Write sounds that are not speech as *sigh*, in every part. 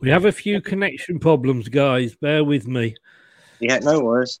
We have a few connection problems, guys. Bear with me. Yeah, no worries.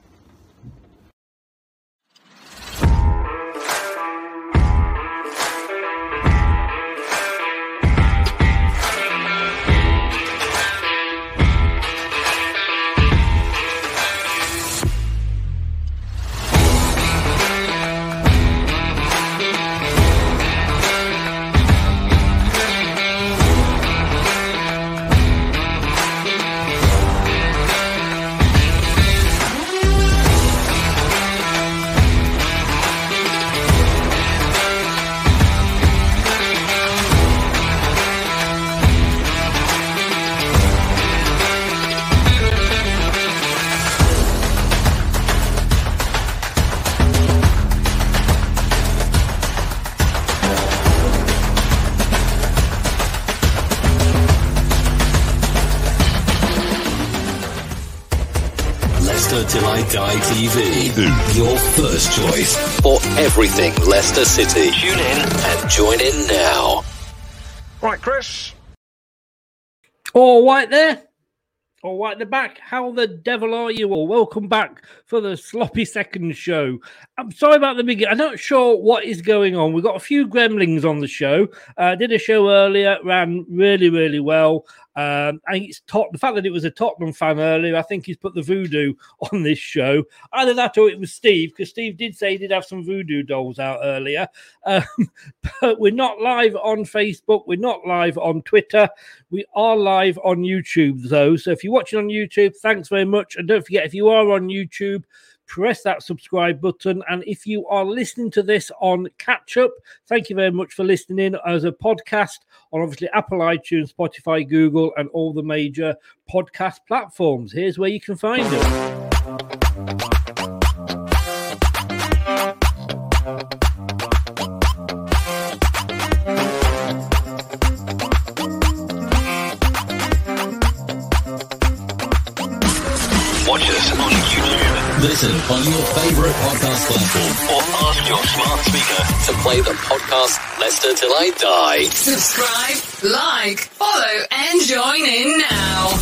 TV. Your first choice for everything Leicester City. Tune in and join in now. Right, Chris. All right there. All right, the back. How the devil are you all? Welcome back for the sloppy second show. I'm sorry about the beginning. I'm not sure what is going on. We've got a few gremlings on the show. Uh, did a show earlier, ran really, really well. Um, I think it's top. The fact that it was a Tottenham fan earlier, I think he's put the voodoo *laughs* on this show. Either that or it was Steve, because Steve did say he did have some voodoo dolls out earlier. Um, *laughs* but we're not live on Facebook. We're not live on Twitter. We are live on YouTube, though. So if you're watching on YouTube, thanks very much. And don't forget, if you are on YouTube, press that subscribe button. And if you are listening to this on catch up, thank you very much for listening in as a podcast on obviously Apple, iTunes, Spotify, Google, and all the major podcast platforms. Here's where you can find them. On your favorite podcast platform or ask your smart speaker to play the podcast Leicester Till I Die. Subscribe, like, follow, and join in now.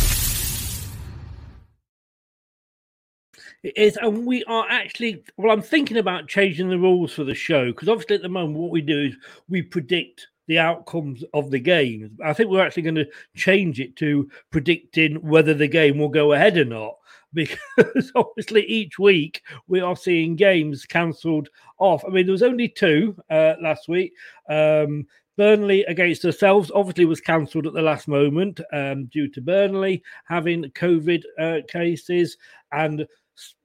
It is, and we are actually. Well, I'm thinking about changing the rules for the show because obviously at the moment what we do is we predict the outcomes of the game. I think we're actually going to change it to predicting whether the game will go ahead or not. Because *laughs* obviously each week we are seeing games cancelled off. I mean, there was only two uh, last week. Um, Burnley against ourselves obviously was cancelled at the last moment um, due to Burnley having COVID uh, cases. And,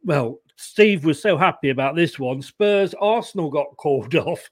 well, Steve was so happy about this one. Spurs Arsenal got called *laughs* off.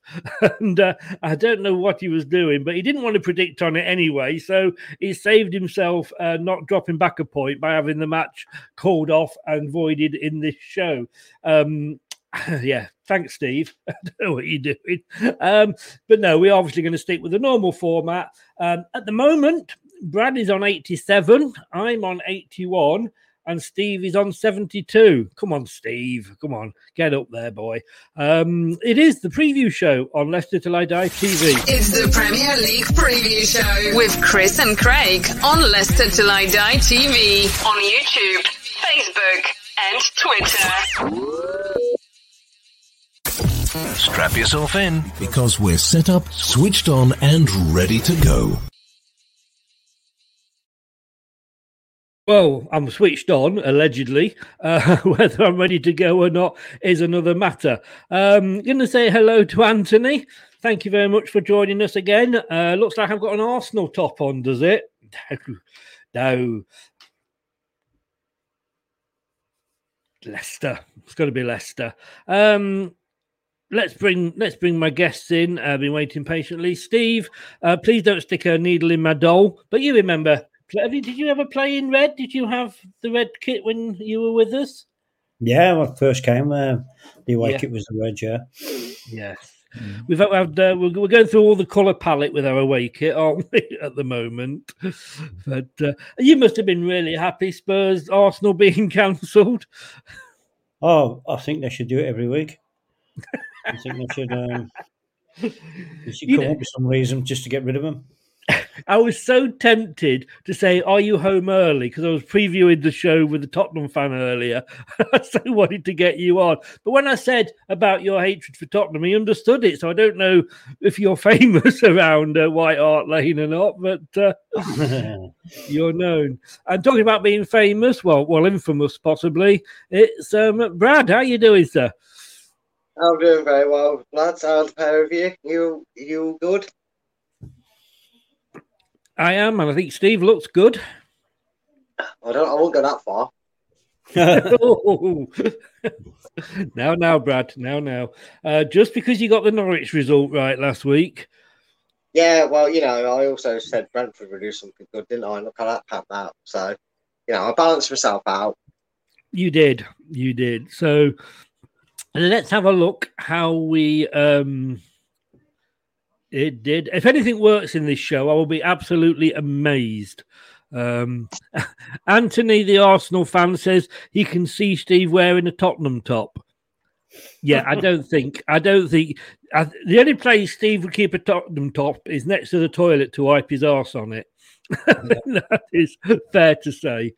and uh, I don't know what he was doing, but he didn't want to predict on it anyway. So he saved himself uh, not dropping back a point by having the match called off and voided in this show. Um, *sighs* yeah, thanks, Steve. *laughs* I don't know what you're doing. Um, but no, we're obviously going to stick with the normal format. Um, at the moment, Brad is on 87, I'm on 81, and Steve is on 72. Come on, Steve. Come on, get up there, boy. Um, it is the preview show on Leicester Till I Die TV. It's the Premier League preview show with Chris and Craig on Leicester Till I Die TV on YouTube, Facebook, and Twitter. Strap yourself in because we're set up, switched on, and ready to go. Well, I'm switched on, allegedly. Uh, *laughs* whether I'm ready to go or not is another matter. Um, going to say hello to Anthony. Thank you very much for joining us again. Uh, looks like I've got an Arsenal top on, does it? *laughs* no. Leicester. It's got to be Leicester. Um, let's bring let's bring my guests in. I've been waiting patiently. Steve, uh, please don't stick a needle in my doll. But you remember have you, did you ever play in red? Did you have the red kit when you were with us? Yeah, when I first came, uh, the away Yeah. kit was the red, yeah. Yes. We've had, uh, we're, going through all the colour palette with our away kit, aren't we, *laughs* at the moment? But uh, you must have been really happy, Spurs, Arsenal being *laughs* cancelled. Oh, I think they should do it every week. I think they should. Um, *laughs* they should You come know- up with some reason just to get rid of them. I was so tempted to say, Are you home early? Because I was previewing the show with the Tottenham fan earlier. *laughs* I so wanted to get you on. But when I said about your hatred for Tottenham, he understood it. So I don't know if you're *laughs* famous around uh, White Hart Lane or not, but uh, *laughs* you're known. And talking about being famous, well, well, infamous possibly. It's um, Brad. How you doing, sir? I'm doing very well, lads. How's the pair of you? You you good? I am, and I think Steve looks good. I don't. I won't go that far. Oh. *laughs* now, now, Brad. Now, now. Uh, just because you got the Norwich result right last week, Yeah, well, you know, I also said Brentford would do something good, didn't I? Look how that panned out. So, you know, I balanced myself out. you did. You did. So let's have a look how we. um It did. If anything works in this show, I will be absolutely amazed. Um, *laughs* Anthony, the Arsenal fan, says he can see Steve wearing a Tottenham top. Yeah, I *laughs* don't think. I don't think. I, the only place Steve would keep a Tottenham top is next to the toilet to wipe his arse on it. *laughs* that is fair to say.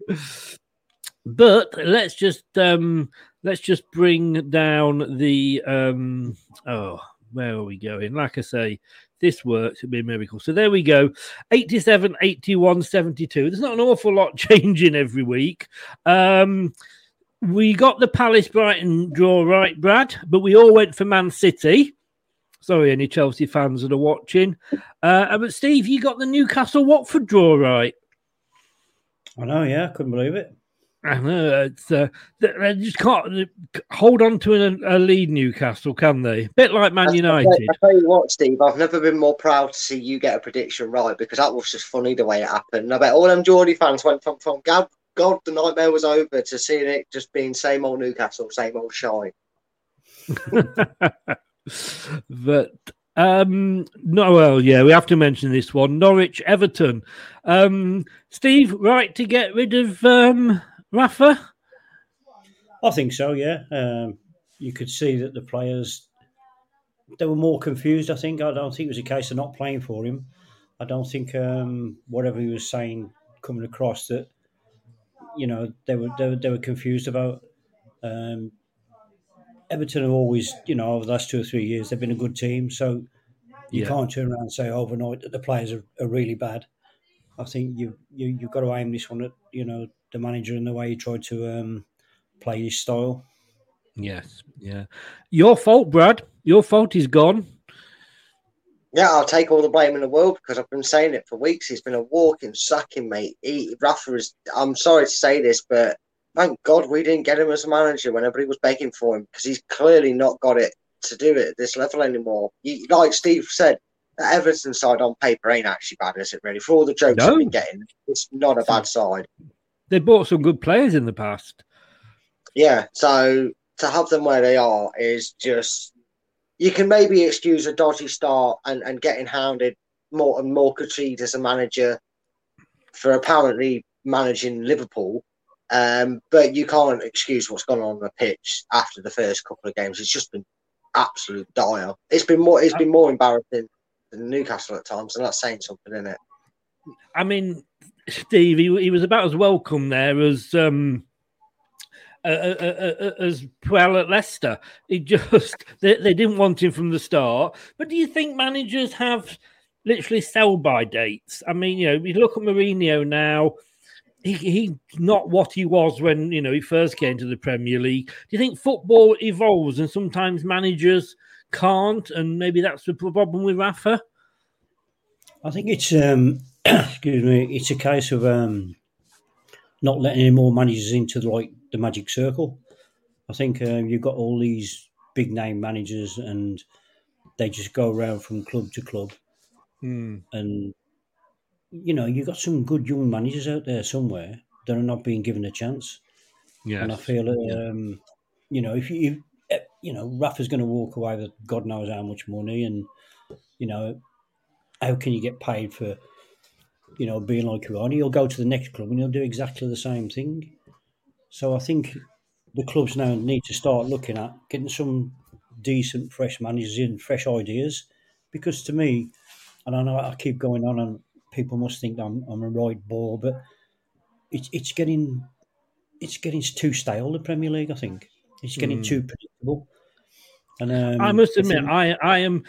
But let's just um let's just bring down the um oh where are we going? Like I say, this works, it'd be a miracle. So there we go. 87, 81, 72. There's not an awful lot *laughs* changing every week. Um we got the Palace Brighton draw right, Brad, but we all went for Man City. Sorry, any Chelsea fans that are watching. Uh, but Steve, you got the Newcastle Watford draw right. I know, yeah, couldn't believe it. I *laughs* it's uh, they just can't hold on to a, a lead. Newcastle, can they? bit like Man United. I tell you what, Steve, I've never been more proud to see you get a prediction right because that was just funny the way it happened. I bet all them Geordie fans went from from God, God, the nightmare was over to seeing it just being same old Newcastle, same old shine. *laughs* but um no well yeah we have to mention this one norwich everton um steve right to get rid of um rafa I think so. Yeah, um, you could see that the players they were more confused. I think. I don't think it was a case of not playing for him. I don't think um, whatever he was saying coming across that you know they were they were, they were confused about. Um, Everton have always, you know, over the last two or three years, they've been a good team. So you Yeah. can't turn around and say overnight that the players are, are really bad. I think you, you you've got to aim this one at you know the manager and the way he tried to um, play his style. yes yeah your fault brad your fault is gone Yeah, I'll take all the blame in the world because I've been saying it for weeks. He's been a walking sacking, mate. He, Rafa is. I'm sorry to say this, but thank God we didn't get him as a manager when everybody was begging for him because he's clearly not got it to do it at this level anymore. You, like Steve said, the Everton side on paper ain't actually bad, is it? Really, for all the jokes No. I've been getting, it's not a bad *laughs* side. They bought some good players in the past Yeah, so to have them where they are is just you can maybe excuse a dodgy start and, and getting hounded more and more Creed as a manager for apparently managing Liverpool. Um, but you can't excuse what's gone on the pitch after the first couple of games. It's just been absolute dire. It's been more it's been more embarrassing than Newcastle at times, and that's saying something, isn't it? I mean, Steve, he, he was about as welcome there as um, as well at Leicester. He just *laughs* they, they didn't want him from the start. But do you think managers have literally sell by dates? I mean, you know, you look at Mourinho now. He, he's not what he was when you know he first came to the Premier League. Do you think football evolves and sometimes managers can't, and maybe that's the problem with Rafa? I think it's um, excuse me, it's a case of um, not letting any more managers into the, like the magic circle. I think um, you've got all these big name managers, and they just go around from club to club, Hmm. and you know you've got some good young managers out there somewhere that are not being given a chance. and I feel um, you know if you if, you know Rafa's going to walk away with God knows how much money, and you know how can you get paid for you know being like you are? He'll go to the next club and he'll do exactly the same thing. So I think the clubs now need to start looking at getting some decent fresh managers in, fresh ideas, because to me, and I know I keep going on and people must think I'm I'm a right ball, but it's it's getting it's getting too stale. The Premier League, I think, it's getting Mm. too predictable. And um, I must admit, think- I, I am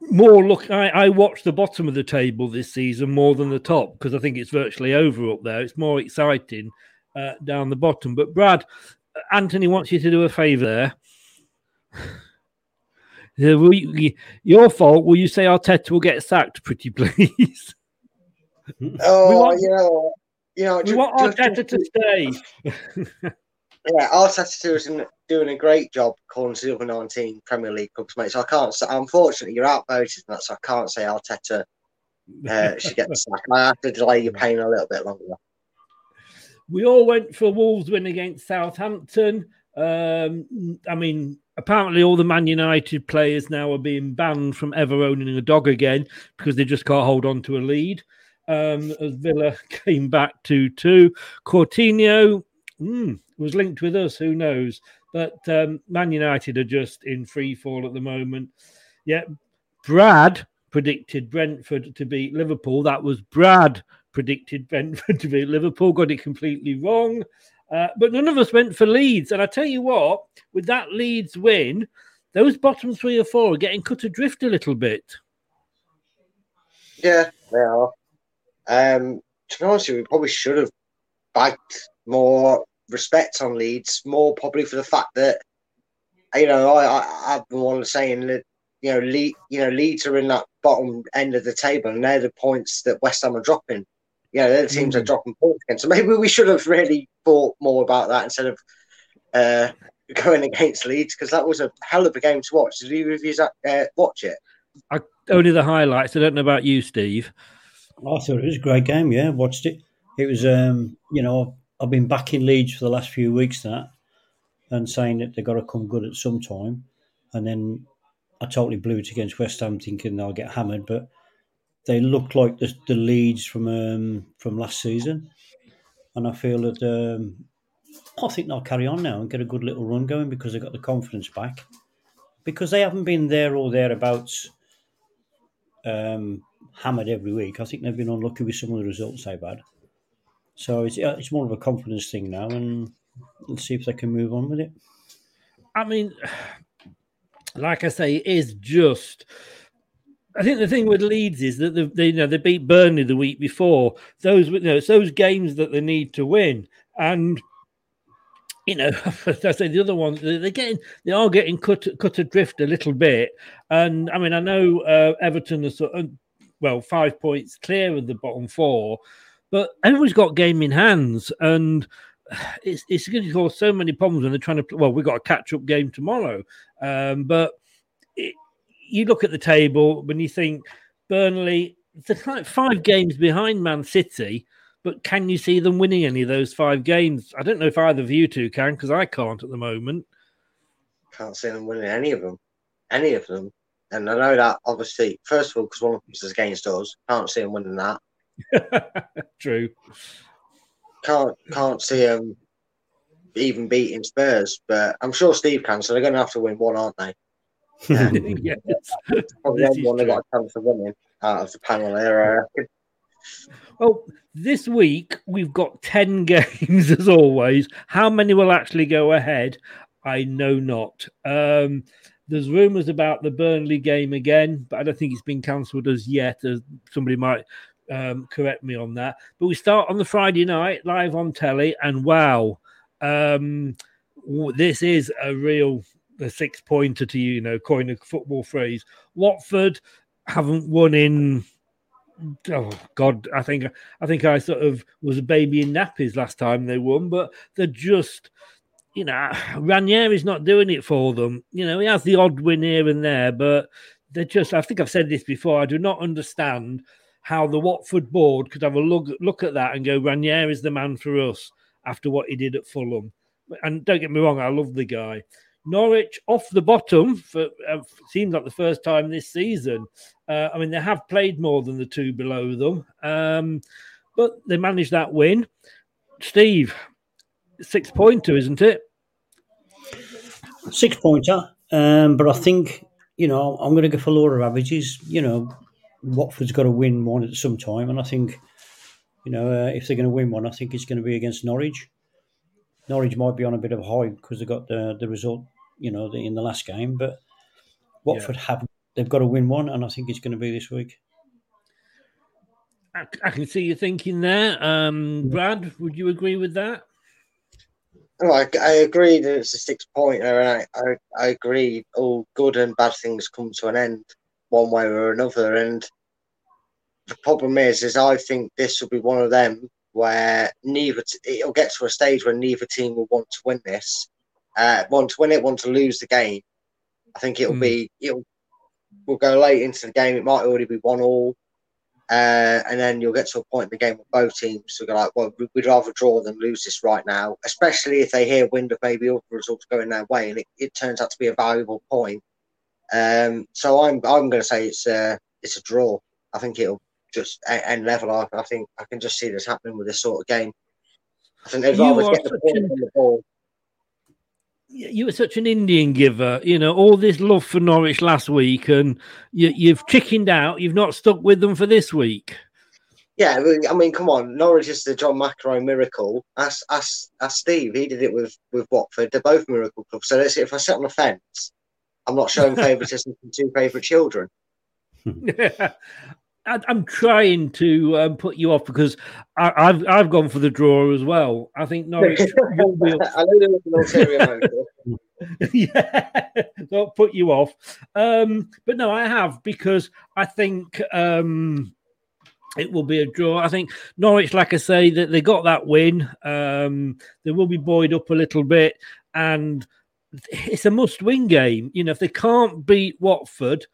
more look. I, I watch the bottom of the table this season more than the top because I think it's virtually over up there. It's more exciting uh, down the bottom. But Brad, Anthony wants you to do a favour there. *sighs* You- your fault. Will you say Arteta will get sacked? Pretty *laughs* please. Oh, want- you know, you know, we ju- want Arteta to stay. *laughs* *laughs* Yeah, Arteta is doing- a great job calling the other 19 Premier League clubs, mate. So I can't say, unfortunately, you're outvoted, that, so I can't say Arteta uh, should get the sack. I have to delay your pain a little bit longer. We all went for Wolves win against Southampton. Um, I mean, apparently all the Man United players now are being banned from ever owning a dog again because they just can't hold on to a lead. Um, as Villa *laughs* came back to two, Coutinho mm, was linked with us. Who knows? But um, Man United are just in free fall at the moment. Yeah, Brad predicted Brentford to beat Liverpool. That was Brad predicted Brentford *laughs* to beat Liverpool. Got it completely wrong. Uh, but none of us went for Leeds. And I tell you what, with that Leeds win, those bottom three or four are getting cut adrift a little bit. Yeah, they are. Um, to be honest we probably should have backed more respect on Leeds, more probably for the fact that you know I, I I've been one of saying that you know Le- you know Leeds are in that bottom end of the table, and they're the points that West Ham are dropping. Yeah, their teams are dropping points again. So maybe we should have really thought more about that instead of uh, going *laughs* against Leeds because that was a hell of a game to watch. Did you reviews uh, watch it? I, only the highlights. I don't know about you, Steve. I thought it was a great game. Yeah, watched it. It was, um, you know, I've been back in Leeds for the last few weeks that, and saying that they've got to come good at some time, and then I totally blew it against West Ham, thinking they'll get hammered, but they look like the, the Leeds from um, from last season, and I feel that um, I think they'll carry on now and get a good little run going because they've got the confidence back, because they haven't been there or thereabouts um, hammered every week. I think they've been unlucky with some of the results they've had. So it's it's more of a confidence thing now, and let's see if they can move on with it. I mean, like I say, it is just. I think the thing with Leeds is that they, you know they beat Burnley the week before. Those you know it's those games that they need to win, and you know, *laughs* I say the other ones they're getting they are getting cut cut adrift a little bit. And I mean, I know uh, Everton are sort of, well five points clear of the bottom four, but everyone's got game in hands, and it's it's going to cause so many problems when they're trying to. Well, we've got a catch up game tomorrow, um, but it, you look at the table when you think Burnley, they're like five games behind Man City. But can you see them winning any of those five games? I don't know if either of you two can, because I can't at the moment. Can't see them winning any of them, any of them. And I know that obviously, first of all, because one of them is against us, can't see them winning that. *laughs* True. Can't can't see them even beating Spurs, but I'm sure Steve can. So they're going to have to win one, aren't they? *laughs* Um, yes. Probably the one they got a chance of winning out of the panel there. Well, this week we've got 10 *laughs* games as always. How many will actually go ahead? I know not. Um, there's rumours about the Burnley game again, but I don't think it's been cancelled as yet. As somebody might um, correct me on that. But we start on the Friday night live on telly, and wow, um, this is a real the six pointer to you you know, coin a football phrase. Watford haven't won in oh god i think i think i sort of was a baby in nappies last time they won but they're just you know Ranieri's not doing it for them you know he has the odd win here and there but they're just i think i've said this before i do not understand how the watford board could have a look look at that and go Ranieri is the man for us after what he did at fulham and don't get me wrong i love the guy Norwich off the bottom for uh, seems like the first time this season. Uh, I mean, they have played more than the two below them, um, but they managed that win. Steve, six pointer, isn't it? Six pointer, um, but I think you know I'm going to go for lower averages. You know, Watford's got to win one at some time, and I think you know uh, if they're going to win one, I think it's going to be against Norwich. Norwich might be on a bit of a high because they got the the result you know, the, in the last game. But Watford yeah. have they've got to win one, and I think it's going to be this week. I, I can see you thinking there, um, Brad. Would you agree with that? Oh, I, I agree that it's a six pointer, and I, I, I agree all good and bad things come to an end one way or another. And the problem is, is I think this will be one of them where neither t- it'll get to a stage where neither team will want to win this, uh, want to win it, want to lose the game. I think it'll mm. be it'll we'll go late into the game. It might already be one all, uh, and then you'll get to a point in the game where both teams will go like, well, we'd rather draw than lose this right now. Especially if they hear wind of maybe other results going their way, and it, it turns out to be a valuable point. Um, so I'm I'm going to say it's a it's a draw. I think it'll just end level. I, I think I can just see this happening with this sort of game. I think they'd rather get the point on the ball you were such an Indian giver, you know, all this love for Norwich last week, and you, have chickened out. You've not stuck with them for this week. Yeah, I mean, come on, Norwich is the John McEnroe miracle. As as as Steve, he did it with with Watford. They're both miracle clubs. So let's see, if I sit on the fence, I'm not showing favouritism to two favourite children. *laughs* yeah. I'm trying to um, put you off because I, have I've gone for the draw as well. I think Norwich *laughs* will be. I know there was an ulterior *laughs* yeah, don't put you off. Um, but no, I have because I think um, it will be a draw. I think Norwich, like I say, that they got that win. Um, they will be buoyed up a little bit, and it's a must-win game. You know, if they can't beat Watford,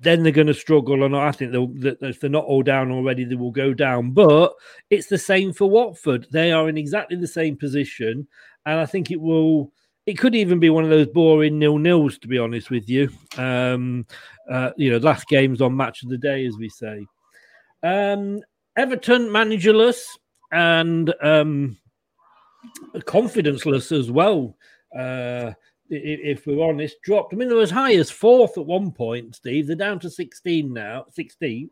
then they're going to struggle. And I think they'll, if they're not all down already, they will go down. But it's the same for Watford. They are in exactly the same position, and I think it will. It could even be one of those boring nil nils, to be honest with you. Um, uh, you know, last game's on match of the day, as we say. Um, Everton managerless and um, confidenceless as well. Uh, if we're honest, dropped. I mean, they were as high as fourth at one point, Steve. They're down to 16 now, 16th.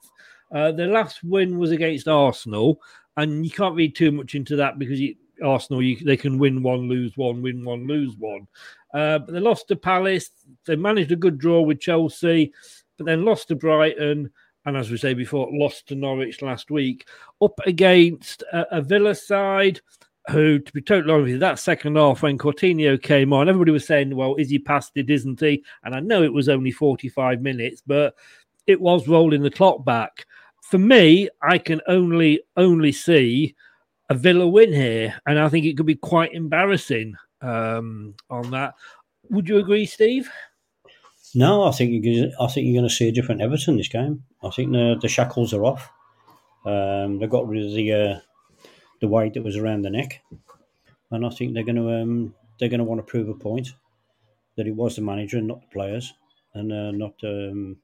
Uh, their last win was against Arsenal, and you can't read too much into that because you, Arsenal, you, they can win one, lose one, win one, lose one. Uh, but they lost to Palace. They managed a good draw with Chelsea, but then lost to Brighton and as we say before, lost to Norwich last week, up against a, a Villa side who, to be totally honest with you, that second half when Coutinho came on, everybody was saying, well, is he past it, isn't he? And I know it was only 45 minutes, but it was rolling the clock back. For me, I can only only see a Villa win here, and I think it could be quite embarrassing um, on that. Would you agree, Steve? No, I think you I think you're going to see a different Everton this game. I think the the shackles are off. Um, they got rid of the uh, the weight that was around the neck, and I think they're going to um, they're going to want to prove a point that it was the manager and not the players, and uh, not um,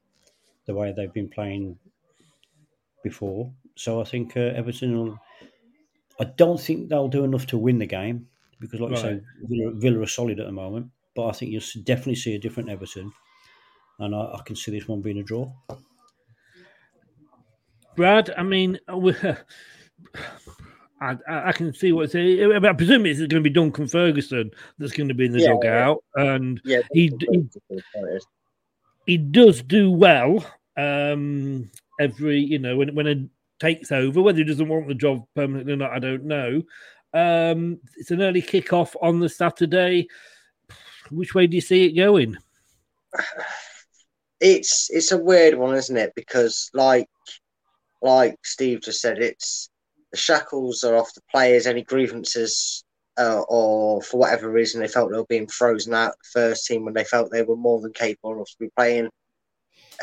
the way they've been playing before. So I think uh, Everton will. I don't think they'll do enough to win the game because, like right. I say, Villa, Villa are solid at the moment. But I think you'll definitely see a different Everton and I, I can see this one being a draw. Brad, I mean, *laughs* I, I, can see what's. I presume it's going to be Duncan Ferguson that's going to be in the yeah, dugout, and yeah, he, he he does do well. Um, every you know when when it takes over, whether he doesn't want the job permanently or not, I don't know. Um, it's an early kickoff on the Saturday. Which way do you see it going? *sighs* it's it's a weird one, isn't it? Because like like Steve just said, it's the shackles are off the players. Any grievances uh, or for whatever reason they felt they were being frozen out the first team when they felt they were more than capable of to be playing.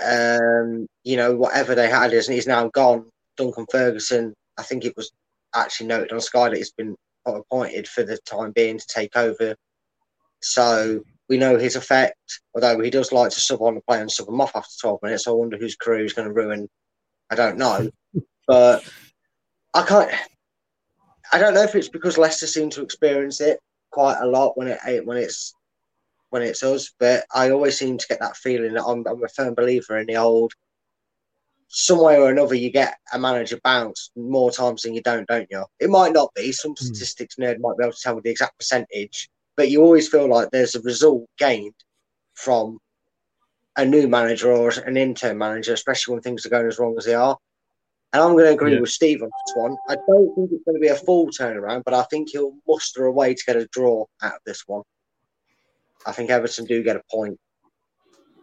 Um, you know, whatever they had is he's now gone. Duncan Ferguson, I think it was actually noted on Sky that he's been appointed for the time being to take over. So we know his effect, although he does like to sub on the play and sub him off after 12 minutes. I wonder whose career he's going to ruin. I don't know. *laughs* but I can't. I don't know if it's because Leicester seem to experience it quite a lot when it when it's when it's us, but I always seem to get that feeling that I'm, I'm a firm believer in the old. Some way or another, you get a manager bounce more times than you don't, don't you? It might not be. Some hmm. statistics nerd might be able to tell me the exact percentage, but you always feel like there's a result gained from a new manager or an intern manager, especially when things are going as wrong as they are. And I'm going to agree yeah. with Steve on this one. I don't think it's going to be a full turnaround, but I think he'll muster a way to get a draw out of this one. I think Everton do get a point.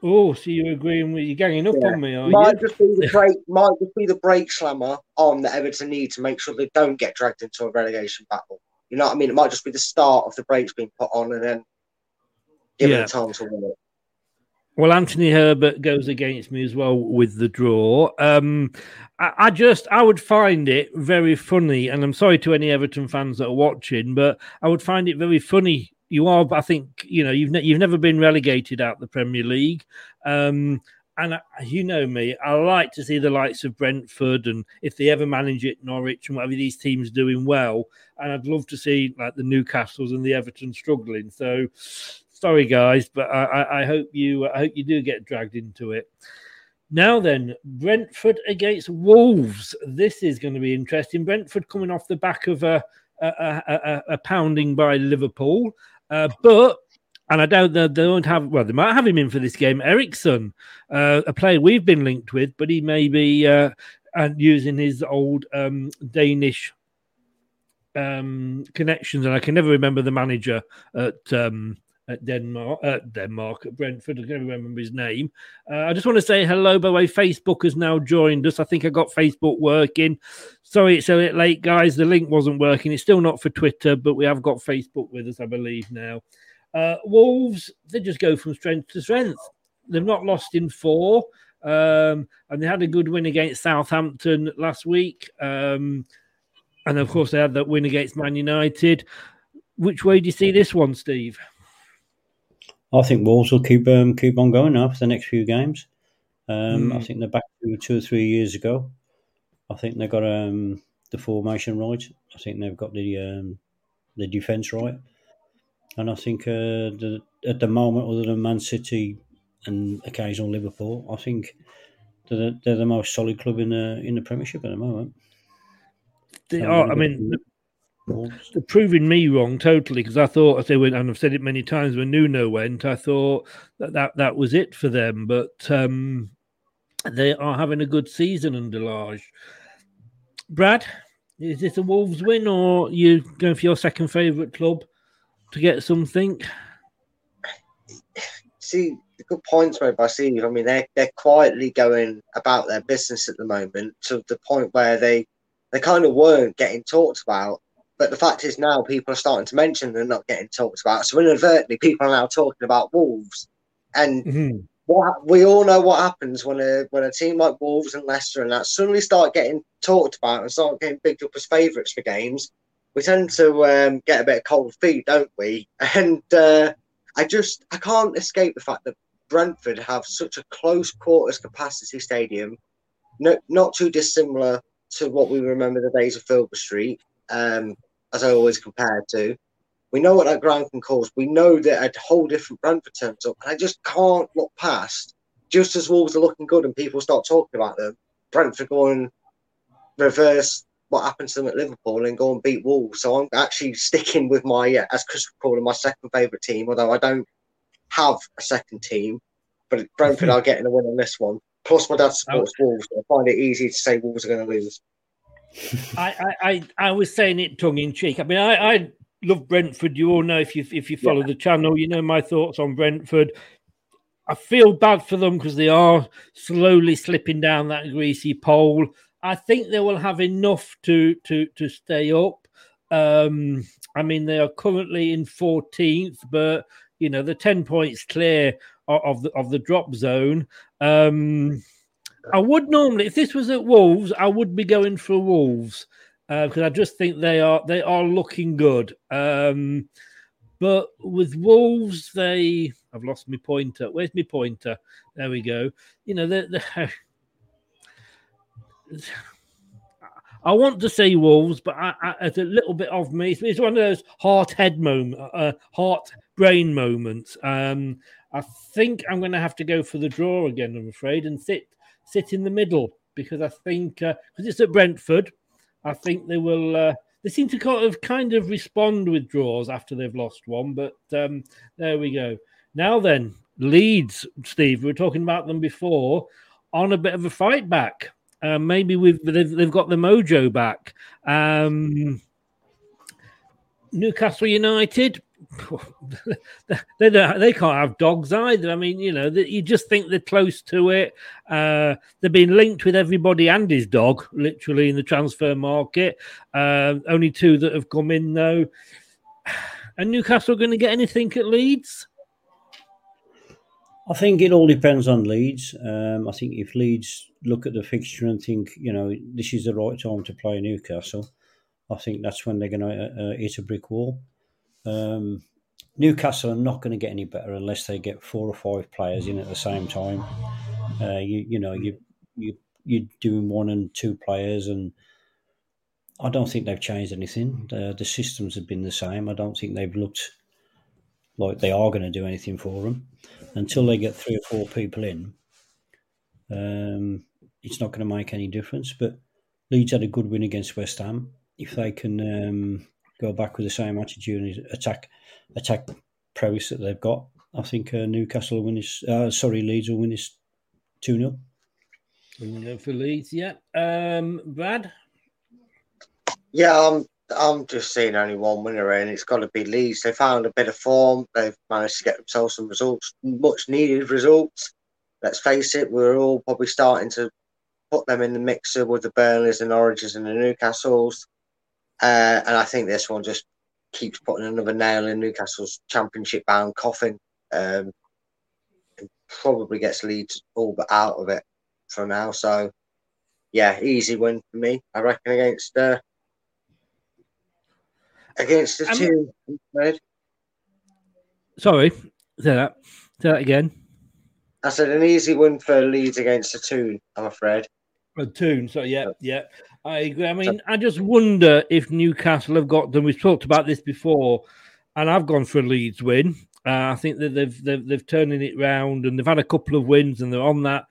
Oh, so you're agreeing with you're ganging up yeah. on me, are might you? Just be the *laughs* break, might just be the break slammer on that Everton need to make sure they don't get dragged into a relegation battle. You know what I mean? It might just be the start of the brakes being put on and then give yeah. it time to win it. Well, Anthony Herbert goes against me as well with the draw. Um, I, I, just, I would find it very funny, and I'm sorry to any Everton fans that are watching, but I would find it very funny. You are, but I think, you know, you've ne- you've never been relegated out the Premier League. Um, and you know me, I like to see the likes of Brentford and if they ever manage it, Norwich and whatever these teams doing well. And I'd love to see like the Newcastles and the Everton struggling. So sorry guys, but I, I hope you I hope you do get dragged into it. Now then, Brentford against Wolves. This is going to be interesting. Brentford coming off the back of a a, a, a pounding by Liverpool, uh, but and I doubt that they won't have. Well, they might have him in for this game. Eriksen, uh, a player we've been linked with, but he may be uh, using his old um, Danish um, connections, and I can never remember the manager at um, at Denmark, uh, Denmark at Brentford. I can't remember his name. Uh, I just want to say hello. By the way, Facebook has now joined us. I think I got Facebook working. Sorry, it's a bit late, guys. The link wasn't working. It's still not for Twitter, but we have got Facebook with us, I believe now. Uh, Wolves, they just go from strength to strength. They've not lost in four, um, and they had a good win against Southampton last week. Um, and of course, they had that win against Man United. Which way do you see this one, Steve? I think Wolves will keep um, keep on going now for the next few games. Um, mm. I think they're back to two or three years ago. I think they've got um, the formation right. I think they've got the um, the defence right, and I think uh, the, at the moment, other than Man City and occasional Liverpool, I think they're, they're the most solid club in the in the Premiership at the moment. They are. I mean, they're proving me wrong totally because I thought, as they went, and I've said it many times when Nuno went, I thought that that, that was it for them. But um, they are having a good season under Lage. Brad, is this a Wolves win or you going for your second favourite club to get something? See, the good points made by Steve. I mean, they're, they're quietly going about their business at the moment to the point where they they kind of weren't getting talked about but the fact is now people are starting to mention they're not getting talked about. So inadvertently, people are now talking about Wolves, and mm-hmm. what we all know what happens when a when a team like Wolves and Leicester and that suddenly start getting talked about and start getting bigged up as favourites for games. We tend to um, get a bit of cold feet, don't we? *laughs* And uh, I just I can't escape the fact that Brentford have such a close quarters capacity stadium, no, not too dissimilar to what we remember the days of Filbert Street. Um, as I always compare to. We know what that ground can cause. We know that a whole different Brentford turns up, and I just can't look past. Just as Wolves are looking good and people start talking about them, Brentford go and reverse what happened to them at Liverpool and go and beat Wolves. So I'm actually sticking with my, yeah, as Chris would call it, my second favourite team. Although I don't have a second team, but Brentford *laughs* are getting a win on this one. Plus, my dad supports Wolves, so I find it easy to say Wolves are going to lose. *laughs* I, I, I was saying it tongue in cheek. I mean, I, I love Brentford. You all know if you if you follow yeah. the channel, you know my thoughts on Brentford. I feel bad for them because they are slowly slipping down that greasy pole. I think they will have enough to to to stay up. Um, I mean, they are currently in 14th, but you know, the 10 points clear of, of the of the drop zone. Um, I would normally, if this was at Wolves, I would be going for Wolves because uh, I just think they are they are looking good. Um, but with Wolves, they I've lost my pointer. Where's my pointer? There we go. You know, the, *laughs* I want to say Wolves, but I, I, it's a little bit of me. It's, it's one of those heart head moment, uh, heart brain moments. Um, I think I'm going to have to go for the draw again. I'm afraid and sit sit in the middle because I think because uh, it's at Brentford, I think they will. Uh, they seem to kind of kind of respond with draws after they've lost one. But um, there we go. Now then, Leeds, Steve. We were talking about them before on a bit of a fight back. Uh, maybe we've they've, they've, got the mojo back. Um, Newcastle United *laughs* they don't, they can't have dogs either. I mean, you know, you just think they're close to it. Uh, they've been linked with everybody and his dog, literally in the transfer market. Uh, only two that have come in though. And Newcastle going to get anything at Leeds? I think it all depends on Leeds. Um, I think if Leeds look at the fixture and think, you know, this is the right time to play Newcastle, I think that's when they're going to uh, uh, hit a brick wall. Um, Newcastle are not going to get any better unless they get four or five players in at the same time. Uh, you you know you you you're doing one and two players, and I don't think they've changed anything. The, the systems have been the same. I don't think they've looked like they are going to do anything for them until they get three or four people in. Um, it's not going to make any difference. But Leeds had a good win against West Ham. If they can um, go back with the same attitude and attack attack prowess that they've got. I think uh, Newcastle will win this. Uh, sorry, Leeds will win this two 0 For Leeds, yeah. Um, Brad. Yeah, I'm I'm just seeing only one winner, and it's got to be Leeds. They found a bit of form. They've managed to get themselves some results, much needed results. Let's face it, we're all probably starting to put them in the mixer with the Burnleys and Oranges and the Newcastles. Uh, and I think this one just keeps putting another nail in Newcastle's championship bound coffin. Um, probably gets Leeds all but out of it for now. So, yeah, easy win for me. I reckon against uh, against the Um, two. Sorry, say that. Say that again. I said an easy win for Leeds against the two. I'm afraid. A tune. So yeah, yeah. I agree. I mean, I just wonder if Newcastle have got them. We've talked about this before, and I've gone for a Leeds win. Uh, I think that they've they've they've turning it round, and they've had a couple of wins, and they're on that.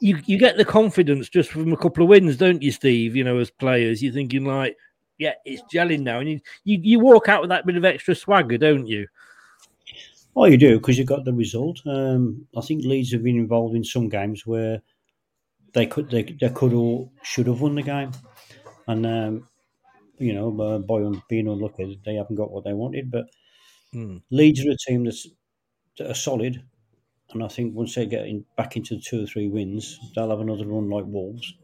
You you get the confidence just from a couple of wins, don't you, Steve? You know, as players, you're thinking like, yeah, it's gelling now, and you you, you walk out with that bit of extra swagger, don't you? Oh, you do because you've got the result. Um, I think Leeds have been involved in some games where they could they, they could or should have won the game, and um, you know by, by being unlucky they haven't got what they wanted. But Hmm. Leeds are a team that's that are solid, and I think once they get in, back into two or three wins, they'll have another run like Wolves,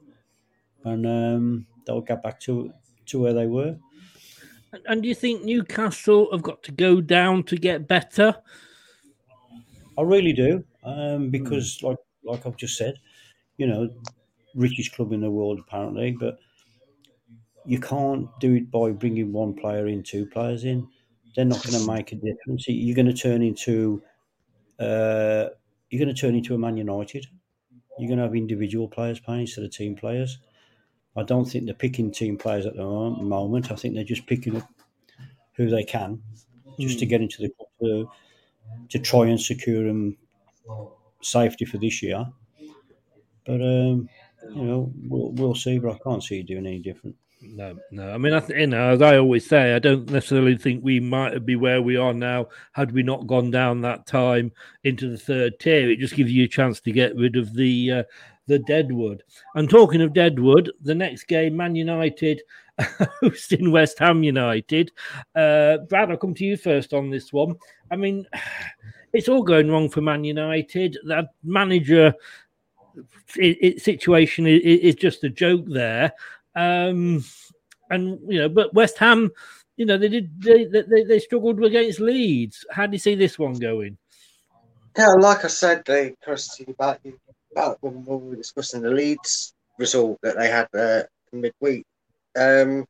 and um, they'll get back to to where they were. And, and do you think Newcastle have got to go down to get better? I really do, um, because like like I've just said, you know, richest club in the world apparently, but you can't do it by bringing one player in, two players in. They're not going to make a difference. You're going to turn into uh, you're going to turn into a Man United. You're going to have individual players playing instead of team players. I don't think they're picking team players at the moment. I think they're just picking up who they can just to Hmm. get into the club to, to try and secure them safety for this year. But um, you know, we'll, we'll see. But I can't see it doing any different. No, no. I mean, I th- you know, as I always say, I don't necessarily think we might be where we are now had we not gone down that time into the third tier. It just gives you a chance to get rid of the uh, the deadwood. And talking of deadwood, the next game, Man United *laughs* hosting West Ham United. Uh, Brad, I'll come to you first on this one. I mean, *sighs* it's all going wrong for Man United. That manager it, it situation is, just a joke there. Um, and you know, but West Ham, you know, they did they they, they struggled against Leeds. How do you see this one going? Yeah, like I said, they Kirsty, about about when we were discussing the Leeds result that they had uh, midweek. Um,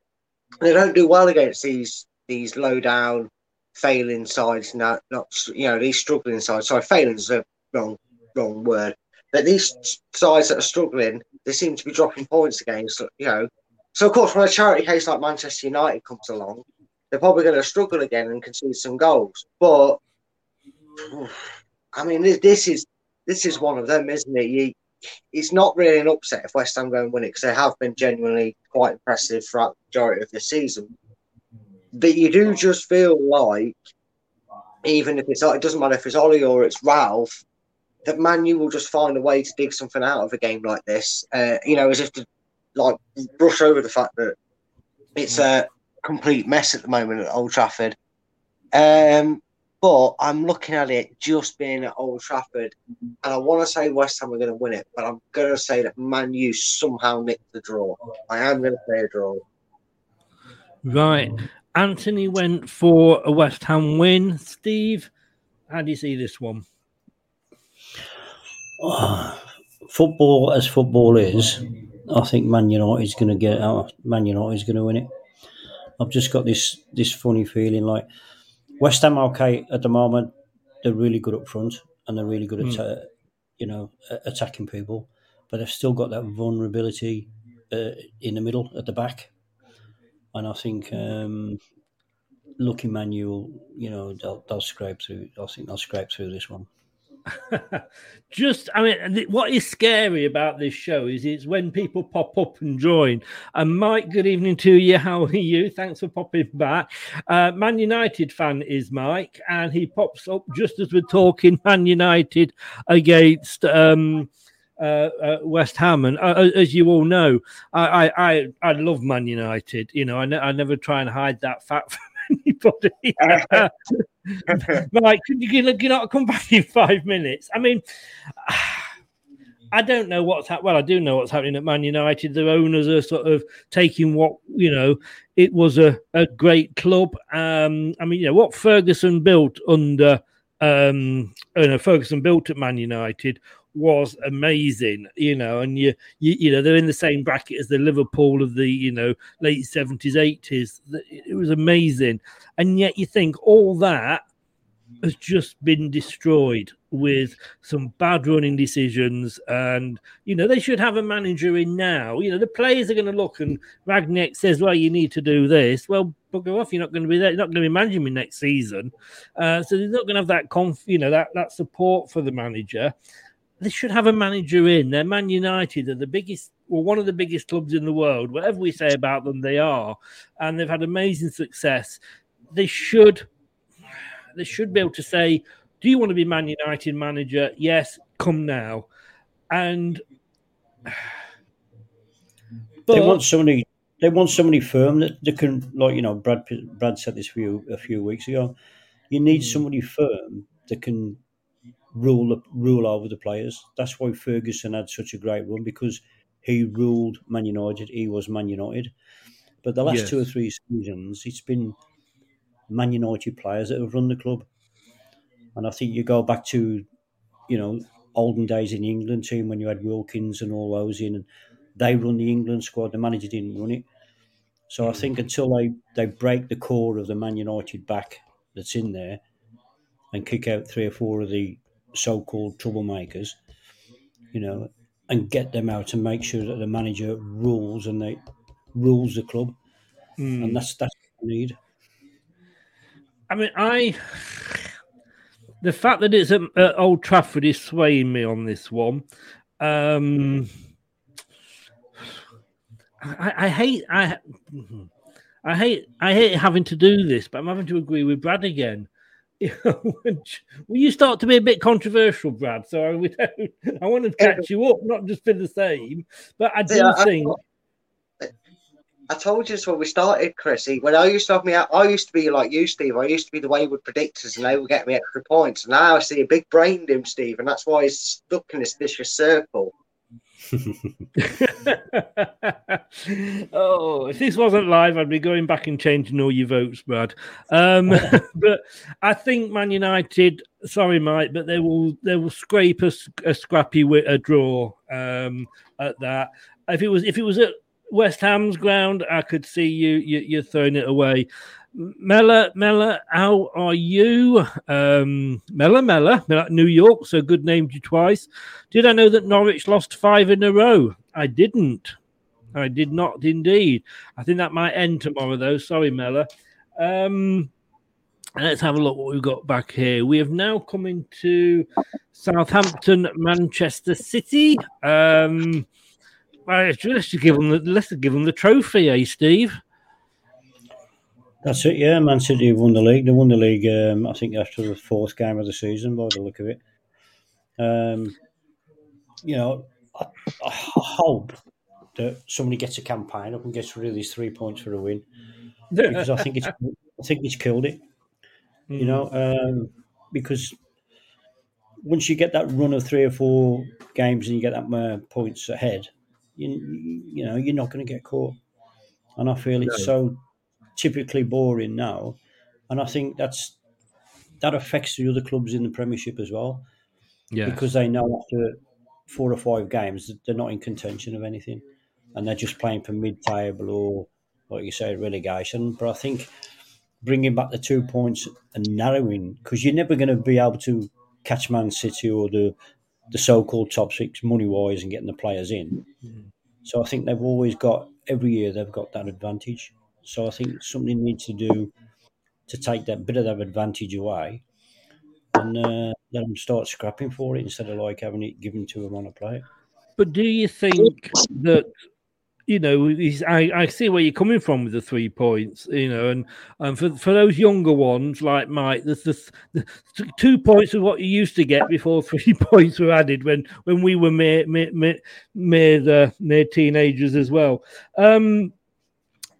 they don't do well against these these low down, failing sides. Not not you know these struggling sides. Sorry, failing is a wrong wrong word. But these sides that are struggling, they seem to be dropping points against. You know, so of course when a charity case like Manchester United comes along, they're probably going to struggle again and concede some goals. But *sighs* I mean, this, this is this is one of them, isn't it? You, it's not really an upset if West Ham go and win it because they have been genuinely quite impressive throughout the majority of the season. But you do just feel like, even if it's it doesn't matter if it's Ollie or it's Ralph, that Man U will just find a way to dig something out of a game like this. Uh, you know, as if to like brush over the fact that it's a complete mess at the moment at Old Trafford. Um, but I'm looking at it just being at Old Trafford, and I want to say West Ham are going to win it, but I'm going to say that Man U somehow nicked the draw. I am going to say a draw. Right, Anthony went for a West Ham win. Steve, how do you see this one? *sighs* football as football is, I think Man United's going to get out. Man United's going to win it. I've just got this this funny feeling like West Ham. Okay, at the moment they're really good up front and they're really good at uh, you know attacking people, but they've still got that vulnerability uh, in the middle at the back. And I think um, looking Man U, will, you know, they'll, they'll scrape through. I think they'll scrape through this one. *laughs* Just, I mean, what is scary about this show is it's when people pop up and join. And Mike, good evening to you. *laughs* How are you? Thanks for popping back. Uh, Man United fan is Mike, and he pops up just as we're talking *laughs* Man United against um, uh, uh, West Ham, and uh, as you all know, I, I I I love Man United. You know, I, ne- I never try and hide that fact from anybody. *laughs* Mike, could you, can you not come back in five minutes? I mean. I don't know what's happening. Well, I do know what's happening at Man United. The owners are sort of taking what you know. It was a, a great club. Um, I mean, you know what Ferguson built under, um, you know, Ferguson built at Man United was amazing. You know, and you, you you know they're in the same bracket as the Liverpool of the you know late seventies, eighties. It was amazing, and yet you think all that has just been destroyed with some bad running decisions. And, you know, they should have a manager in now. You know, the players are going to look and Rangnick says, well, you need to do this. Well, bugger off. You're not going to be there. You're not going to be managing me next season. Uh, so they're not going to have that, conf- you know, that, that support for the manager. They should have a manager in. They're Man United. They're the biggest, well, one of the biggest clubs in the world. Whatever we say about them, they are. And they've had amazing success. They should they should be able to say, "Do you want to be Man United manager? Yes, come now." And but, *sighs* they want somebody. They want somebody firm that, that can, like you know, Brad. Brad said this a few a few weeks ago. You need mm. somebody firm that can rule rule over the players. That's why Ferguson had such a great run because he ruled Man United. He was Man United. But the last yes. two or three seasons, it's been Man United players that have run the club. And I think you go back to, you know, olden days in the England team when you had Wilkins and all those in, and they run the England squad. The manager didn't run it. So I mm-hmm. think until they, they break the core of the Man United back that's in there and kick out three or four of the so called troublemakers, you know, and get them out and make sure that the manager rules and they rules the club. Mm. And that's that's what we need. I mean, I the fact that it's at, at Old Trafford is swaying me on this one. Um, I, I, hate I I hate I hate having to do this, but I'm having to agree with Brad again. *laughs* will you start to be a bit controversial, Brad? So I, *laughs* I want to catch you up, not just for the same, but I do yeah, think. I, I told you this when we started, Chrissy. When I used to have me out, I used to be like you, Steve. I used to be the wayward predictors, and they would get me extra points. And Now I see a big brain in him, Steve, and that's why he's stuck in this vicious circle. Oh, if this wasn't live, I'd be going back and changing all your votes, Brad. Um, *laughs* but I think Man United. Sorry, Mike, but they will they will scrape a, a scrappy with a draw um, at that. If it was if it was at West Ham's ground, I could see you, you you're throwing it away. Mella, Mella, how are you? Um, Mella, Mella, New York, so good named you twice. Did I know that Norwich lost five in a row? I didn't. I did not indeed. I think that might end tomorrow, though. Sorry, Mella. Um, let's have a look what we've got back here. We have now come into Southampton, Manchester City. Um, let's give them the let's give them the trophy, eh, Steve? That's it. Yeah, Man City won the league. They won the league. Um, I think after the fourth game of the season, by the look of it. Um, you know, I, I hope that somebody gets a campaign up and gets rid of these three points for a win because I think it's I think it's killed it. You know, hmm. um, because once you get that run of three or four games and you get that uh, points ahead, you, you know, you're not going to get caught. And I feel it's so typically boring now. And I think that's that affects the other clubs in the Premiership as well. Yeah. Because they know after four or five games they're not in contention of anything. And they're just playing for mid table or, like you say, relegation. But I think bringing back the two points and narrowing, because you're never going to be able to catch Man City or the the so-called top six money-wise and getting the players in. Mm. So I think they've always got every year they've got that advantage. So I think something needs to do to take that bit of that advantage away and uh, let them start scrapping for it instead of like having it given to them on a plate. But do you think that you know, I, I see where you're coming from with the three points, you know, and, and for, for those younger ones like Mike, there's the, the two points of what you used to get before three *laughs* points were added when when we were mere mere mere, mere, uh, mere teenagers as well. Um,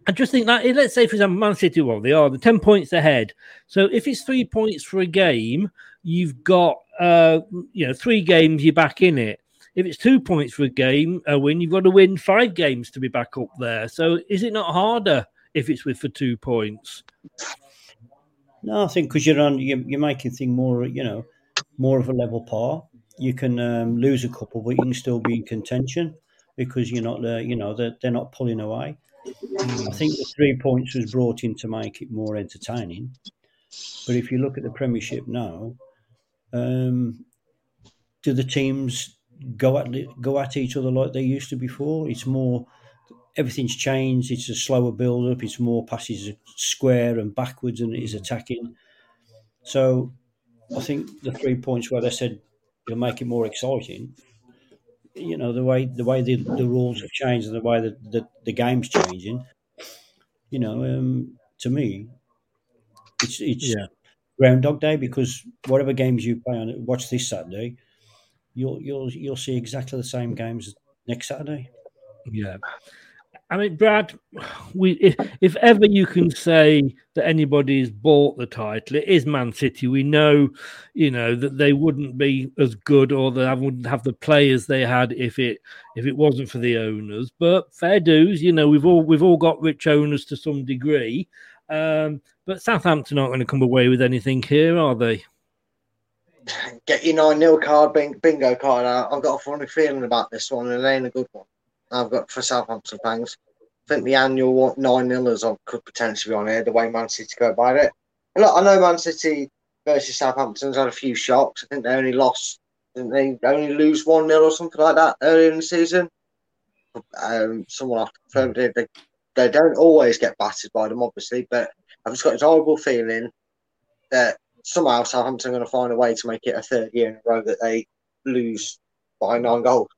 I just think that let's say, for example, Man City, well, they are the ten points ahead. So if it's three points for a game, you've got uh, you know three games, you're back in it if it's two points for a game, a win, you've got to win five games to be back up there. So is it not harder if it's with for two points? No, I think because you're on, you're, you're, making things more, you know, more of a level par. You can um, lose a couple, but you can still be in contention because you're not, uh, you know, they're, they're not pulling away. I think the three points was brought in to make it more entertaining. But if you look at the Premiership now, um, do the teams go at go at each other like they used to before. It's more everything's changed. It's a slower build up. It's more passes square and backwards and it is attacking. So I think the three points where they said it'll make it more exciting. You know the way the way the, the rules have changed and the way that the, the game's changing. You know, um, to me, it's it's yeah. Groundhog Day because whatever games you play on, watch this Saturday you'll you'll you'll see exactly the same games next Saturday. Yeah. I mean, Brad, we if, if ever you can say that anybody's bought the title, it is Man City. We know, you know, that they wouldn't be as good or they wouldn't have the players they had if it if it wasn't for the owners. But fair dues, you know, we've all we've all got rich owners to some degree. Um, but Southampton aren't going to come away with anything here, are they? get your 9 0 card, bingo card. I've got a funny feeling about this one, and it ain't a good one. I've got for Southampton fans. I think the annual 9 0ers could potentially be on here, the way Man City go about it. And look, I know Man City versus Southampton's had a few shocks. I think they only lost, didn't they only lose 1 0 or something like that earlier in the season? Um, someone after confirmed it. They, they don't always get battered by them, obviously, but I've just got this horrible feeling that somehow Southampton are going to find a way to make it a third year in a row that they lose by nine goals.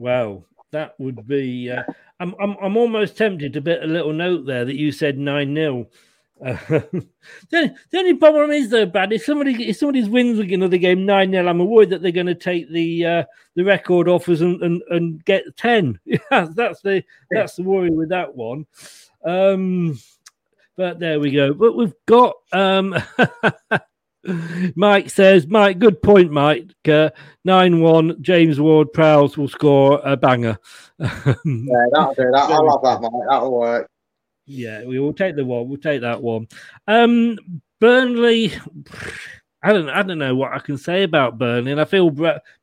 Well, that would be. Uh, I'm, I'm I'm almost tempted to put a little note there that you said nine 0 uh, *laughs* the, the, only problem is though, Brad, if somebody if somebody's wins with another game nine 0 I'm worried that they're going to take the uh, the record offers and, and, and get ten. *laughs* Yeah, that's the that's the worry with that one. Um, but there we go. But we've got um *laughs* Mike says, Mike, good point, Mike. Uh, 9 1, James Ward Prowse will score a banger. *laughs* yeah, that'll do that. I love that, Mike. That'll work. Yeah, we will take the one. We'll take that one. Um, Burnley, I don't, I don't know what I can say about Burnley, and I feel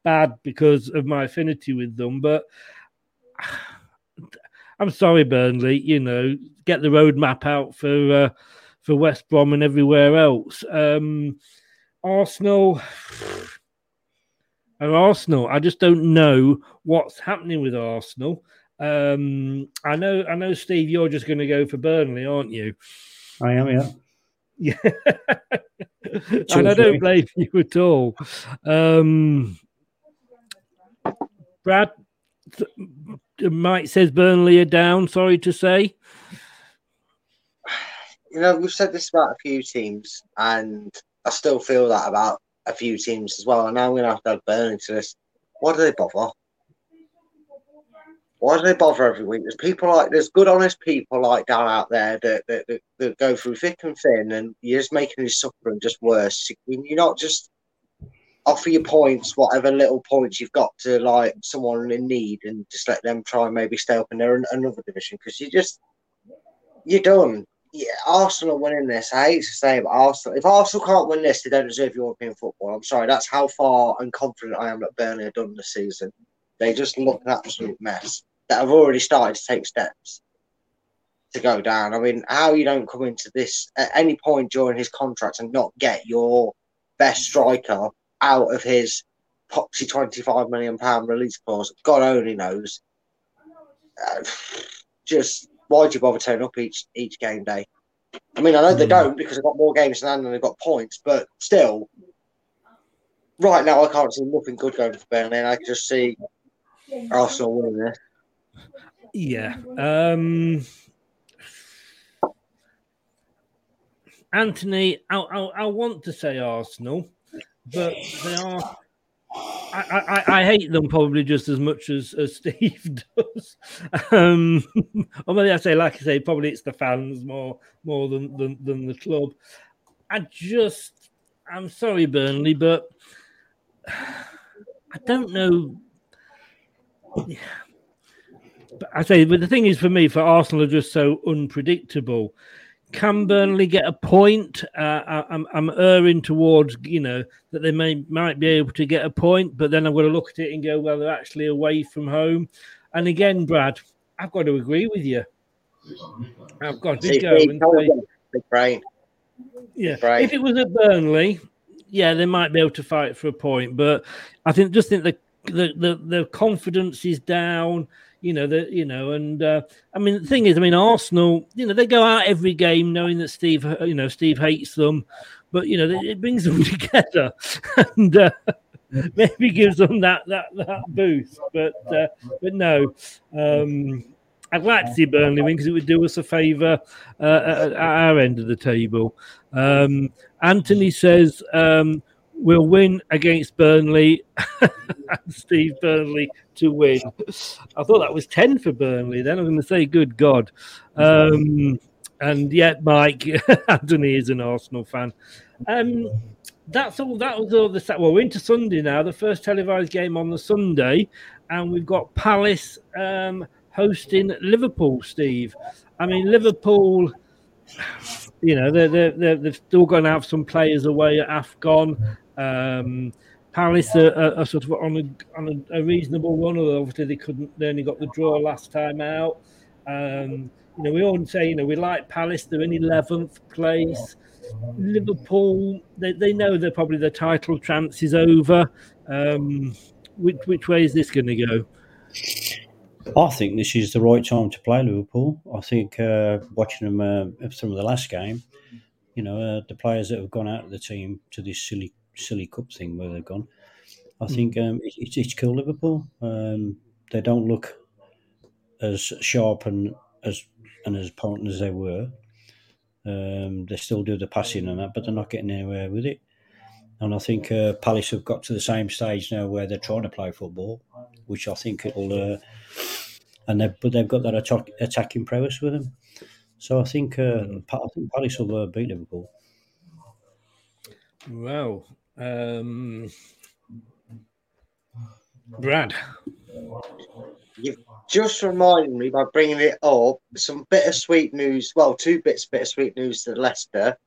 bad because of my affinity with them, but *sighs* I'm sorry, Burnley. You know, get the roadmap out for uh, for West Brom and everywhere else. Um, Arsenal *sighs* are Arsenal. I just don't know what's happening with Arsenal. Um, I know, I know, Steve. You're just going to go for Burnley, aren't you? I am, yeah. Yeah, *laughs* and I don't blame you at all. Um, Brad, Mike says Burnley are down. Sorry to say. You know, we've said this about a few teams, and I still feel that about a few teams as well. And now I'm going to have to add Burnley to this. Why do they bother? Why do they bother every week? There's people like there's good, honest people like down out there that that, that, that go through thick and thin, and you're just making his suffering just worse. You're not just offer your points, whatever little points you've got to like someone in need, and just let them try and maybe stay up in their another division because you just you're done. Yeah, Arsenal winning this. I hate to say, but Arsenal. If Arsenal can't win this, they don't deserve European football. I'm sorry. That's how far and confident I am that Burnley have done this season. They just look an absolute mess. That have already started to take steps to go down. I mean, how you don't come into this at any point during his contract and not get your best striker out of his poxy twenty-five million pound release clause. God only knows. Uh, *sighs* just why'd you bother turning up each each game day? I mean, I know mm. they hmm. don't because they've got more games than and they've got points, but still, right now I can't see nothing good going for Burnley, and I just see Arsenal winning this. Yeah. Um, Anthony, I, I, I want to say Arsenal, but they are. I, I, I hate them probably just as much as, as *laughs* Steve does. Um, *laughs* maybe I say, like I say, probably it's the fans more more than, than, than the club. I just, I'm sorry, Burnley, but *sighs* I don't know. *sighs* But I say, but the thing is, for me, for Arsenal are just so unpredictable. Can Burnley get a point? Uh, I, I'm I'm erring towards you know that they may might be able to get a point, but then I'm going to look at it and go, well, they're actually away from home. And again, Brad, I've got to agree with you. I've got to go and say, brain. yeah. Right. If it was at Burnley, yeah, they might be able to fight for a point. But I think just think the the the, the confidence is down. You know that you know, and uh, I mean the thing is, I mean Arsenal, you know, they go out every game knowing that Steve, uh, you know, Steve hates them, but you know it brings them *laughs* together and uh, maybe gives them that that that boost. But uh, but no. Um, I'd like to see Burnley win because it would do us a favour uh, at, at our end of the table. Um, Anthony says um, we'll win against Burnley. *laughs* Steve Burnley to win. I thought that was ten for Burnley. Then I'm going to say, good God. Um, and yet, Mike *laughs* Anthony is an Arsenal fan. Um, that's all. That was all the. set. Well, we're into Sunday now. The first televised game on the Sunday, and we've got Palace. Um, hosting Liverpool, Steve. I mean, Liverpool, you know, they're, they're, they're, they've still going to have some players away at AFCON. Um, Palace are, are, are, sort of on a, on a, a, reasonable run, although obviously they couldn't, they only got the draw last time out. Um, you know, we all say, you know, we like Palace, they're in 11th place. Liverpool, they, they know they're probably the title chance is over. Um, which, which way is this going to go? I think this is the right time to play Liverpool. I think uh, watching them uh, some of the last game, you know, uh, the players that have gone out of the team to this silly silly cup thing where they've gone, I think um, it, it's, it's killed Liverpool. Um, they don't look as sharp and as and as potent as they were. Um, they still do the passing and that, but they're not getting anywhere with it. And I think uh, Palace have got to the same stage now where they're trying to play football, which I think it'll. Uh, and they but they've got that attack, attacking prowess with them. So I think uh, I think Palace will uh, beat Liverpool. Wow, um, Brad. You've just reminded me by bringing it up some bittersweet news. Well, two bits of bittersweet news to Leicester.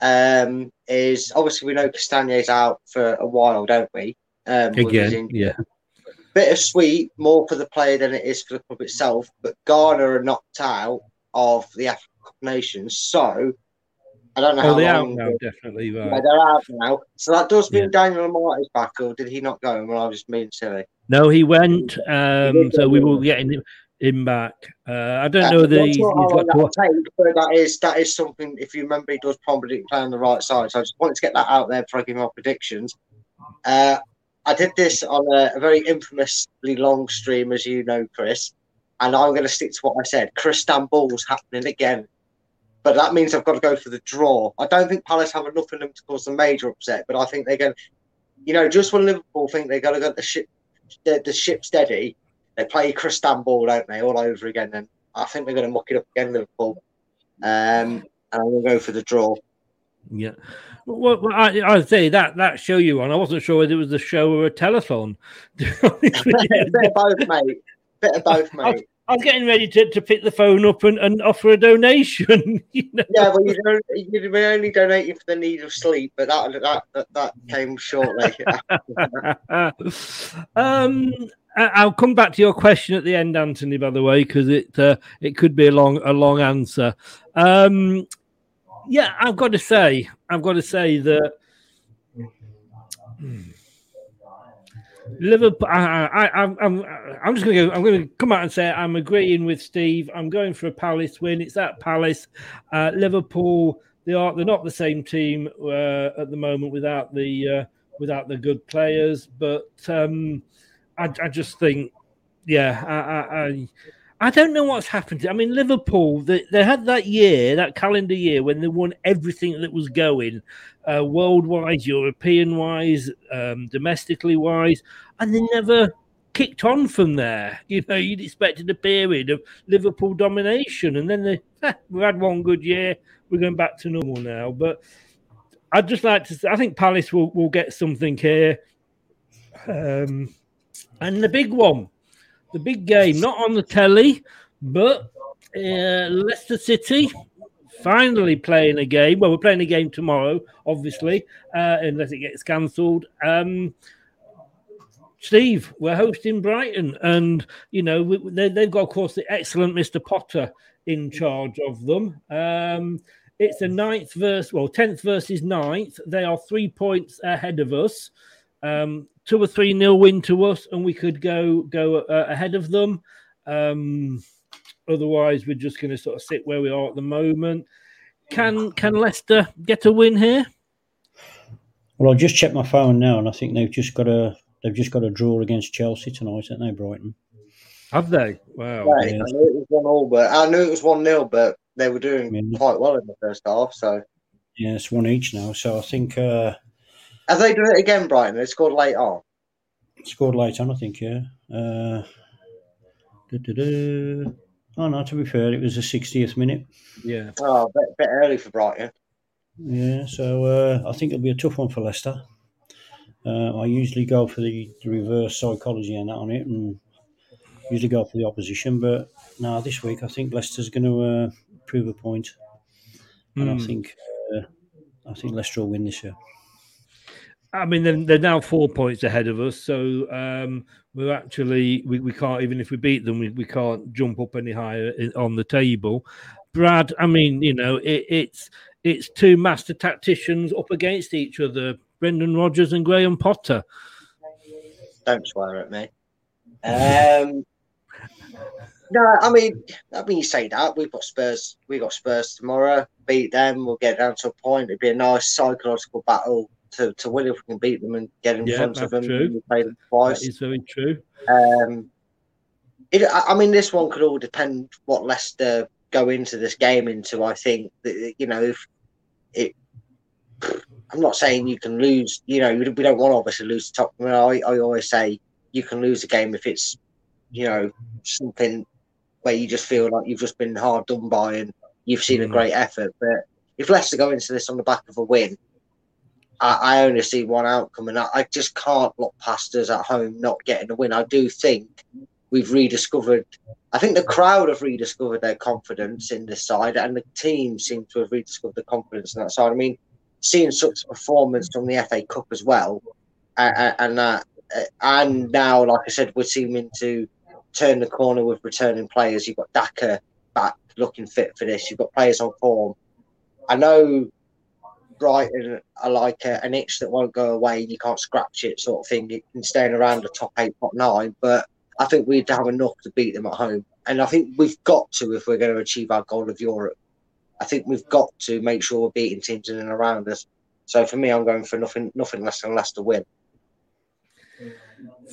Um, is obviously we know Castagne's out for a while, don't we? Um, Again, yeah. Bittersweet, more for the player than it is for the club itself. But Ghana are knocked out of the African Cup Nations, so I don't know Oh, how they're long. out now, definitely. Right. Yeah, they're out now. So that does mean Daniel Amartey's back, or did he not go? Well, I was just being silly. No, he went. Um, so we will be getting him, him back. Uh, I don't know that he's, sure he's how got that'll take, but that is that is something. If you remember, he does probably play on the right side. So I just wanted to get that out there before I give my predictions. Uh, I did this on a, a very infamously long stream, as you know, Chris, and I'm going to stick to what I said. Ball's happening again, but that means I've got to go for the draw. I don't think Palace have enough in them to cause a major upset, but I think they're going. You know, just when Liverpool think they're going to get the ship, the, the ship steady, they play Ball, don't they, all over again? And I think they're going to muck it up again, Liverpool. Um, and I'm going to go for the draw. Yeah. Well, well, I, I'd say that that show you on. I wasn't sure whether it was a show or a telethon. *laughs* *laughs* bit of both, mate. Bit of both, *laughs* mate. I was getting ready to, to pick the phone up and, and offer a donation. *laughs* you know? Yeah, well, you don't. You were only donating for the need of sleep, but that that that, that came shortly. *laughs* um, I'll come back to your question at the end, Anthony. By the way, because it uh, it could be a long a long answer. Um, yeah, I've got to say, I've got to say that Liverpool. I, I, I'm, I'm, I'm just going to go. I'm going to come out and say I'm agreeing with Steve. I'm going for a Palace win. It's at Palace. Uh, Liverpool. They are. They're not the same team uh, at the moment without the uh, without the good players. But um, I, I just think, yeah, I, I, I I don't know what's happened. I mean, Liverpool, they, they had that year, that calendar year, when they won everything that was going, uh, European wise, um, domestically wise, and they never kicked on from there. *laughs* You know, you'd expected a period of Liverpool domination, and then they, *laughs* eh, had one good year, we're going back to normal now. But I'd just like to, say, I think Palace will, will get something here. Um, and the big one, the big game, not on the telly, but uh, Leicester City finally playing a game. Well, we're playing a game tomorrow, obviously, uh, unless it gets cancelled. Um, Steve, we're hosting Brighton, and you know they, have got, of course, the excellent Mister Potter in charge of them. Um, it's the ninth verse, well, tenth versus ninth. They are three points ahead of us. Um, two or three nil win to us, and we could go go uh, ahead of them. Um, otherwise, we're just going to sort of sit where we are at the moment. Can can Leicester get a win here? Well, I just checked my phone now, and I think they've just got a they've just got a draw against Chelsea tonight, haven't they, Brighton? Have they? Wow. Right. Yeah. I knew it was one all, but I knew it was one nil, but they were doing yeah. quite well in the first half. So yeah, it's one each now. So I think. Uh, Have they done it again, Brighton? They scored late on. Scored late on, I think. Yeah. Uh, oh no, to be fair, it was the 60th minute. Yeah. Oh, a bit, bit early for Brighton. Yeah, so uh, I think it'll be a tough one for Leicester. Uh, I usually go for the, the reverse psychology and that on it, and usually go for the opposition. But now this week, I think Leicester's going to uh, prove a point. point, and mm. I hmm. think uh, I think Leicester will win this year. I mean, they're, now four points ahead of us, so um, we're actually we, we can't even if we beat them, we, we can't jump up any higher on the table. Brad, I mean, you know, it, it's it's two master tacticians up against each other, Brendan Rodgers and Graham Potter. Don't swear at me. Um, *laughs* no, I mean, I mean, you say that we've got Spurs. We got Spurs tomorrow. Beat them, we'll get down to a point. It'd be a nice psychological battle to, to win if we can beat them and get in yeah, front of them. True. We play them twice. That is very true. Um, it, I mean, this one could all depend what Leicester go into this game into. I think that you know if it. I'm not saying you can lose. You know, we don't want to obviously lose the top. I, mean, I, I always say you can lose a game if it's, you know, something where you just feel like you've just been hard done by and you've seen mm. a great effort. But if Leicester go into this on the back of a win, I, I only see one outcome, and I, I, just can't look past us at home not getting a win. I do think we've rediscovered. I think the crowd have rediscovered their confidence in this side, and the team seem to have rediscovered the confidence in that side. I mean, seeing such performance from the FA Cup as well, and, and and now, like I said, we're seeming to turn the corner with returning players. You've got Daka back looking fit for this. You've got players on form. I know Brighton are like a, an itch that won't go away. and You can't scratch it, sort of thing. You staying around the top eight, top nine, but I think we'd have enough to beat them at home. And I think we've got to if we're going to achieve our goal of Europe. I think we've got to make sure we're beating teams in and around us. So for me, I'm going for nothing, nothing less than Leicester win.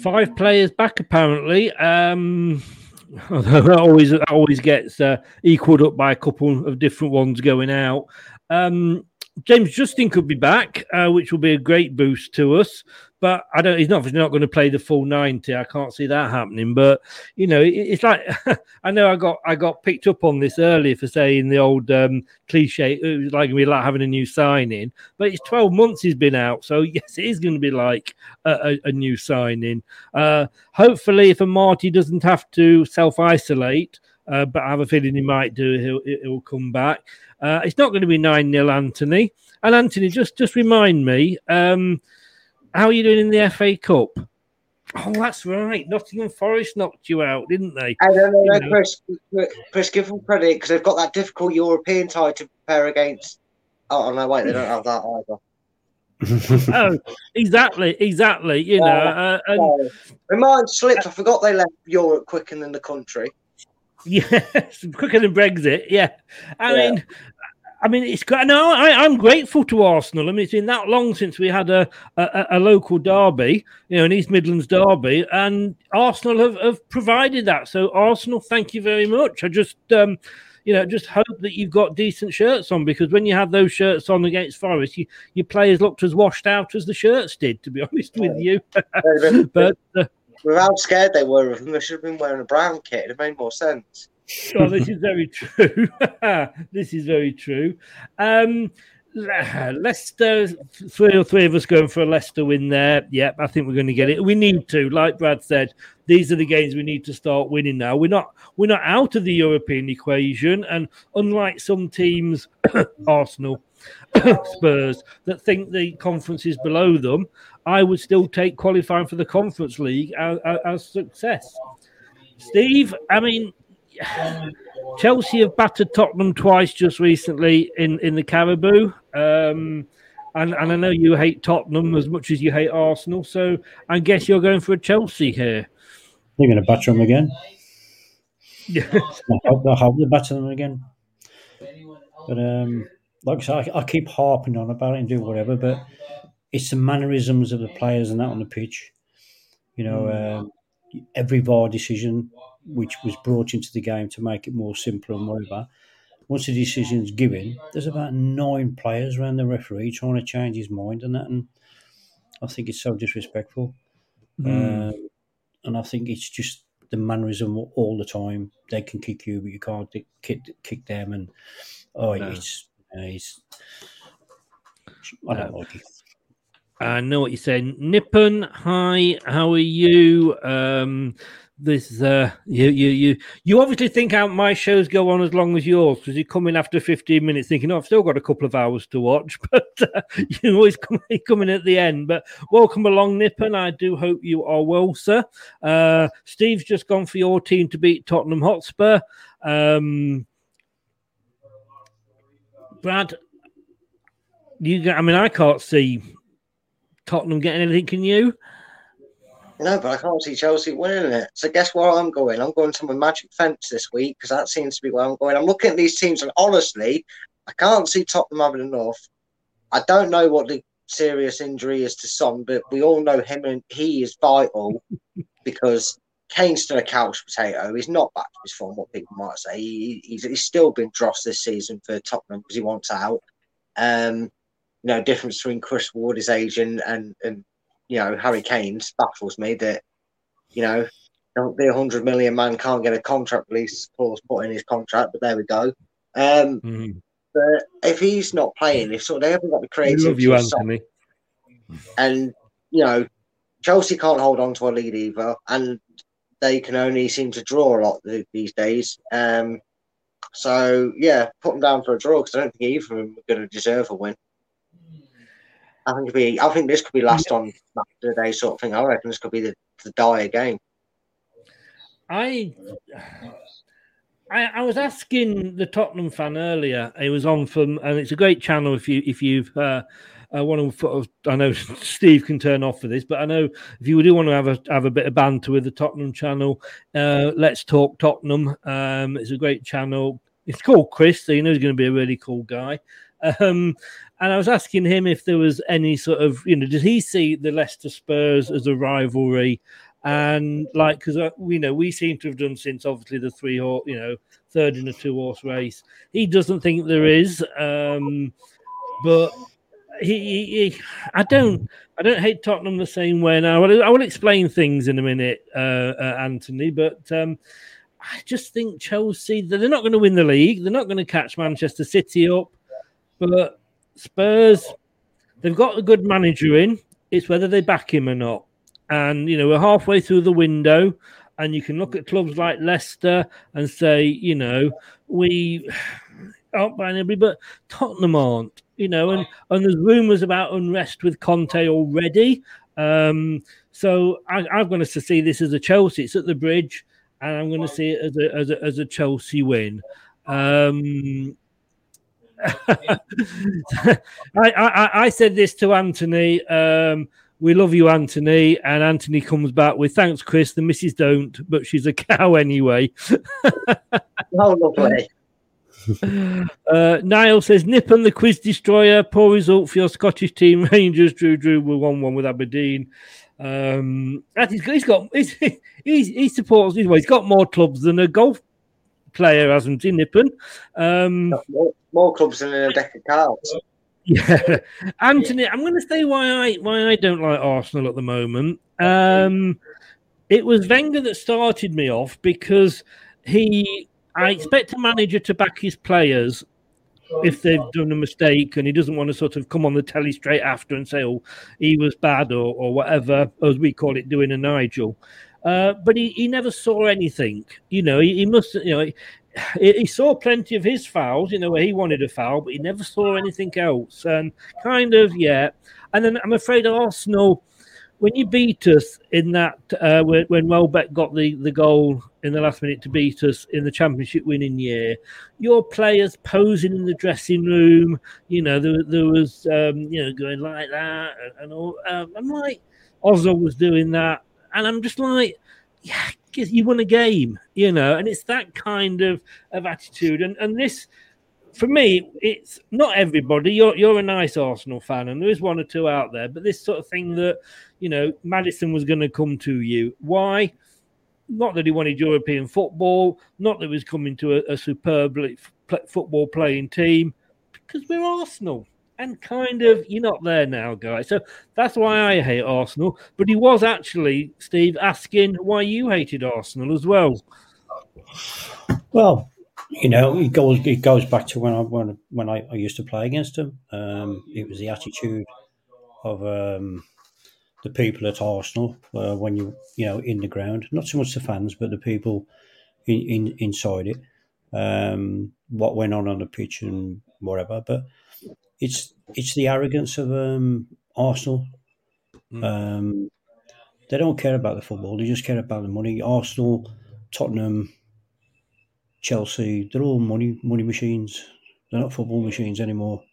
Five players back apparently. Um, *laughs* that always always gets uh, equaled up by a couple of different ones going out. Um, James Justin could be back, uh, which will be a great boost to us. But I don't. He's not. He's not going to play the full ninety. I can't see that happening. But you know, it, it's like *laughs* I know I got I got picked up on this earlier for saying the old um, cliche. It was like we like having a new signing. But it's twelve months he's been out, so *laughs* yes, it is going to be like a, a, a new signing. Uh, hopefully, if Amartey doesn't have to self isolate. Uh, but I have a feeling he might do. He'll, he'll come back. Uh, it's not going to be 9 0 Anthony. And Anthony, just, just remind me, um, how are you doing in the FA Cup? Oh, that's right. Nottingham Forest knocked you out, didn't they? I don't know, know. Chris, Chris, give them credit because they've got that difficult European tie to prepare against. Oh, no, wait, they don't have that either. *laughs* oh, exactly, exactly. You know, uh, and... My mind slipped. I forgot they left Europe quicker than the country. Yes, *laughs* quicker than Brexit. Yeah, I yeah. mean, I mean, it's great. No, I, am grateful to Arsenal. I mean, it's been that long since we had a, a, a, local derby, you know, an East Midlands derby, and Arsenal have, have provided that. So, Arsenal, thank you very much. I just, um, you know, just hope that you've got decent shirts on because when you have those shirts on against Forest, you, your players looked as washed out as the shirts did, to be *laughs* honest with you. *laughs* but uh, with how scared they were of them, they should have been wearing a brown kit. It made more sense. Oh, this is very *laughs* true. *laughs* this is very true. Um, Leicester, three or three of us going for a Leicester win there. Yep, I think we're going to get it. We need to, like Brad said, these are the games we need to start winning now. We're not we're not out of the European equation, and unlike some teams, *coughs* Arsenal, *coughs* Spurs, that think the conference is below them, I would still take qualifying for the Conference League as, as success. Steve, I mean, *sighs* Chelsea have battered Tottenham twice just recently in, in the Carabao. Um, and, and I know you hate Tottenham as much as you hate Arsenal. So I guess you're going for a Chelsea here. They're going to batter them again. Yeah. *laughs* I hope, I hope they batter them again. But um, like I said, I, I, keep harping on about it and do whatever, but it's the mannerisms of the players and that on the pitch. You know, mm. uh, every VAR decision which was brought into the game to make it more simple and whatever. Once the decision's given, there's about nine players around the referee trying to change his mind and that, and I think it's so disrespectful. Mm. Uh, and I think it's just the mannerism all the time. They can kick you, but you can't kick, kick them. And oh, no. it's, it's I don't uh, like it. I know what you're saying. Nippon, hi, how are you? Um, this uh you you you you obviously think how my shows go on as long as yours because you come in after 15 minutes thinking oh i've still got a couple of hours to watch *laughs* but uh, you always come, come in at the end but welcome along nippon i do hope you are well sir uh steve's just gone for your team to beat tottenham hotspur um brad you i mean i can't see tottenham getting anything can you no, but I can't see Chelsea winning it. So guess where I'm going? I'm going to my magic fence this week because that seems to be where I'm going. I'm looking at these teams and honestly, I can't see Tottenham having enough. I don't know what the serious injury is to Son, but we all know him and he is vital *laughs* because Kane's still a couch potato. He's not back to his form, what people might say. He, he's, he's still been drossed this season for Tottenham because he wants out. Um, you know, difference between Chris Wood, his agent, and, and you know, Harry Kane's baffles me that, you know, the 100 million man can't get a contract release clause put in his contract, but there we go. Um, mm. But if he's not playing, if so, they haven't got the creativity. love you, Anthony. And, you know, Chelsea can't hold on to a lead either, and they can only seem to draw a lot these days. Um, so, yeah, put them down for a draw because I don't think either of them are going to deserve a win. I think be. I think this could be last on match of the day sort of thing. I reckon this could be the, the dire game. I, I, I was asking the Tottenham fan earlier. It was on from, and it's a great channel if you if you've. Uh, uh, want to, I know *laughs* Steve can turn off for this, but I know if you do want to have a have a bit of banter with the Tottenham channel, uh, let's talk Tottenham. Um, it's a great channel. It's called Chris, so you know he's going to be a really cool guy. Um, and I was asking him if there was any sort of, you know, did he see the Leicester Spurs as a rivalry? And like, because uh, you know, we seem to have done since obviously the three horse, you know, third in a two horse race. He doesn't think there is, um, but he, he, he, I don't, I don't hate Tottenham the same way now. I will, I will explain things in a minute, uh, uh, Anthony, but. Um, I just think Chelsea, they're not going to win the league. They're not going to catch Manchester City up. But Spurs, they've got a good manager in. It's whether they back him or not. And, you know, we're halfway through the window, and you can look at clubs like Leicester and say, you know, we *sighs* aren't buying everybody, but Tottenham aren't, you know, and, and there's rumours about unrest with Conte already. Um, so I, I'm going to see this as a Chelsea. It's at the bridge, and I'm going to see it as a, as a, as a Chelsea win. Um, *laughs* I, I, I, said this to Anthony. Um, we love you, Anthony. And Anthony comes back with thanks, Chris. The missus don't, but she's a cow anyway. *laughs* oh, lovely. *laughs* uh, Niall says Nip and the quiz destroyer. Poor result for your Scottish team. Rangers drew drew with one one with Aberdeen. Um, and he's got he's got he's, he's, he supports well, he's got more clubs than a golf player, hasn't he, Nippon? Um, more, clubs than a deck of cards. Yeah, Anthony, I'm going to say why I why I don't like Arsenal at the moment. Um, it was Wenger that started me off because he. I expect a manager to back his players if they've done a mistake and he doesn't want to sort of come on the telly straight after and say, oh, he was bad or, or whatever, as we call it, doing a Nigel. Uh, but he, he never saw anything. You know, he, he must, you know, he, saw plenty of his fouls, you know, where he wanted a foul, but he never saw anything else. And kind of, yeah. And then I'm afraid Arsenal when you beat us in that uh, when, when Welbeck got the, the goal in the last minute to beat us in the championship winning year, your players posing in the dressing room, you know, there, there was um, you know going like that and, and all. Um, I'm like, Ozil was doing that, and I'm just like, yeah, you won a game, you know, and it's that kind of of attitude, and and this for me, it's not everybody. You're you're a nice Arsenal fan, and there is one or two out there. But this sort of thing that you know, Madison was going to come to you. Why? Not that he wanted European football, not that he was coming to a, a football playing team, because we're Arsenal. And kind of, you're not there now, guys. So that's why I hate Arsenal. But he was actually, Steve, asking why you hated Arsenal as well. Well, you know, it goes it goes back to when I when when I, I used to play against him. Um, it was the attitude of um, the people at Arsenal uh, when you you know in the ground, not so much the fans, but the people in, in inside it. Um, what went on on the pitch and whatever, but it's it's the arrogance of um, Arsenal. Mm. Um, they don't care about the football; they just care about the money. Arsenal, Tottenham, Chelsea, they're all money money machines. They're not football machines anymore.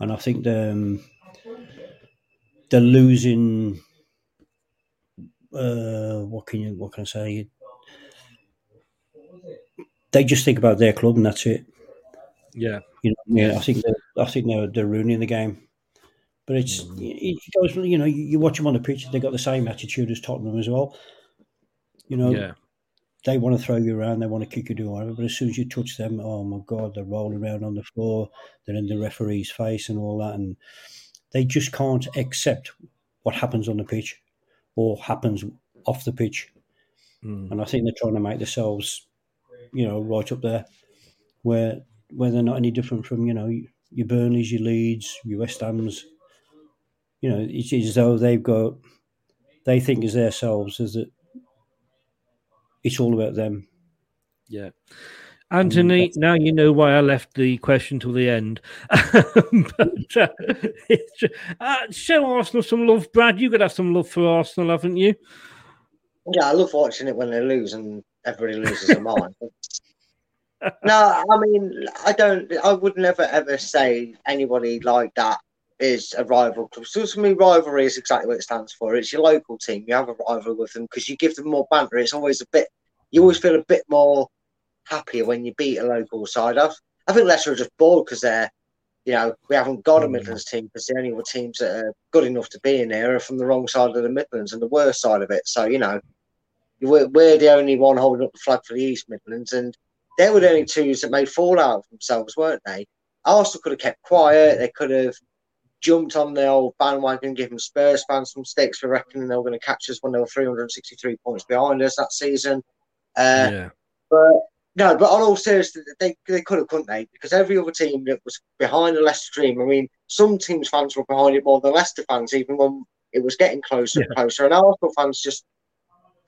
And I think they're, um, they're losing. Uh, what can you what can I say? They just think about their club and that's it. Yeah, you know. Yeah, I think I think they're, they're ruining the game. But it's mm. it goes. You know, you, you watch them on the pitch; they got the same attitude as Tottenham as well. You know, yeah they want to throw you around, they want to kick you, do whatever. But as soon as you touch them, oh my god, they're rolling around on the floor, they're in the referee's face and all that, and they just can't accept what happens on the pitch or happens off the pitch. Mm. And I think they're trying to make themselves, you know, right up there, where where they're not any different from you know your Burnleys, your Leeds, your West Ham's. You know, it's as though they've got, they think as themselves as that it's all about them. Yeah. Anthony, now you know why I left the question till the end. *laughs* but uh, uh, show Arsenal some love, Brad. You got to have some love for Arsenal, haven't you? Yeah, I love watching it when they lose and everybody loses their *laughs* mind. No, I mean, I don't. I would never ever say anybody like that is a rival club. So to me, rivalry is exactly what it stands for. It's your local team. You have a rival with them because you give them more banter. It's always a bit. You always feel a bit more happier when you beat a local side. I, I think Leicester are just bored because they're, you know, we haven't got a mm. Midlands team because the only teams that are good enough to be in there are from the wrong side of the Midlands and the worst side of it. So you know, we're, we're the only one holding up the flag for the East Midlands, and they were the only twos that made fall out of themselves, weren't they? Arsenal could have kept quiet. They could have jumped on the old bandwagon, giving Spurs fans some sticks for reckoning they were going to catch us when they were 363 points behind us that season. Uh, yeah. But no, but on all seriousness, they, they could have, couldn't they? Because every other team that was behind the Leicester team, I mean, some teams' fans were behind it more than Leicester fans, even when it was getting closer yeah. and closer. And Arsenal fans just,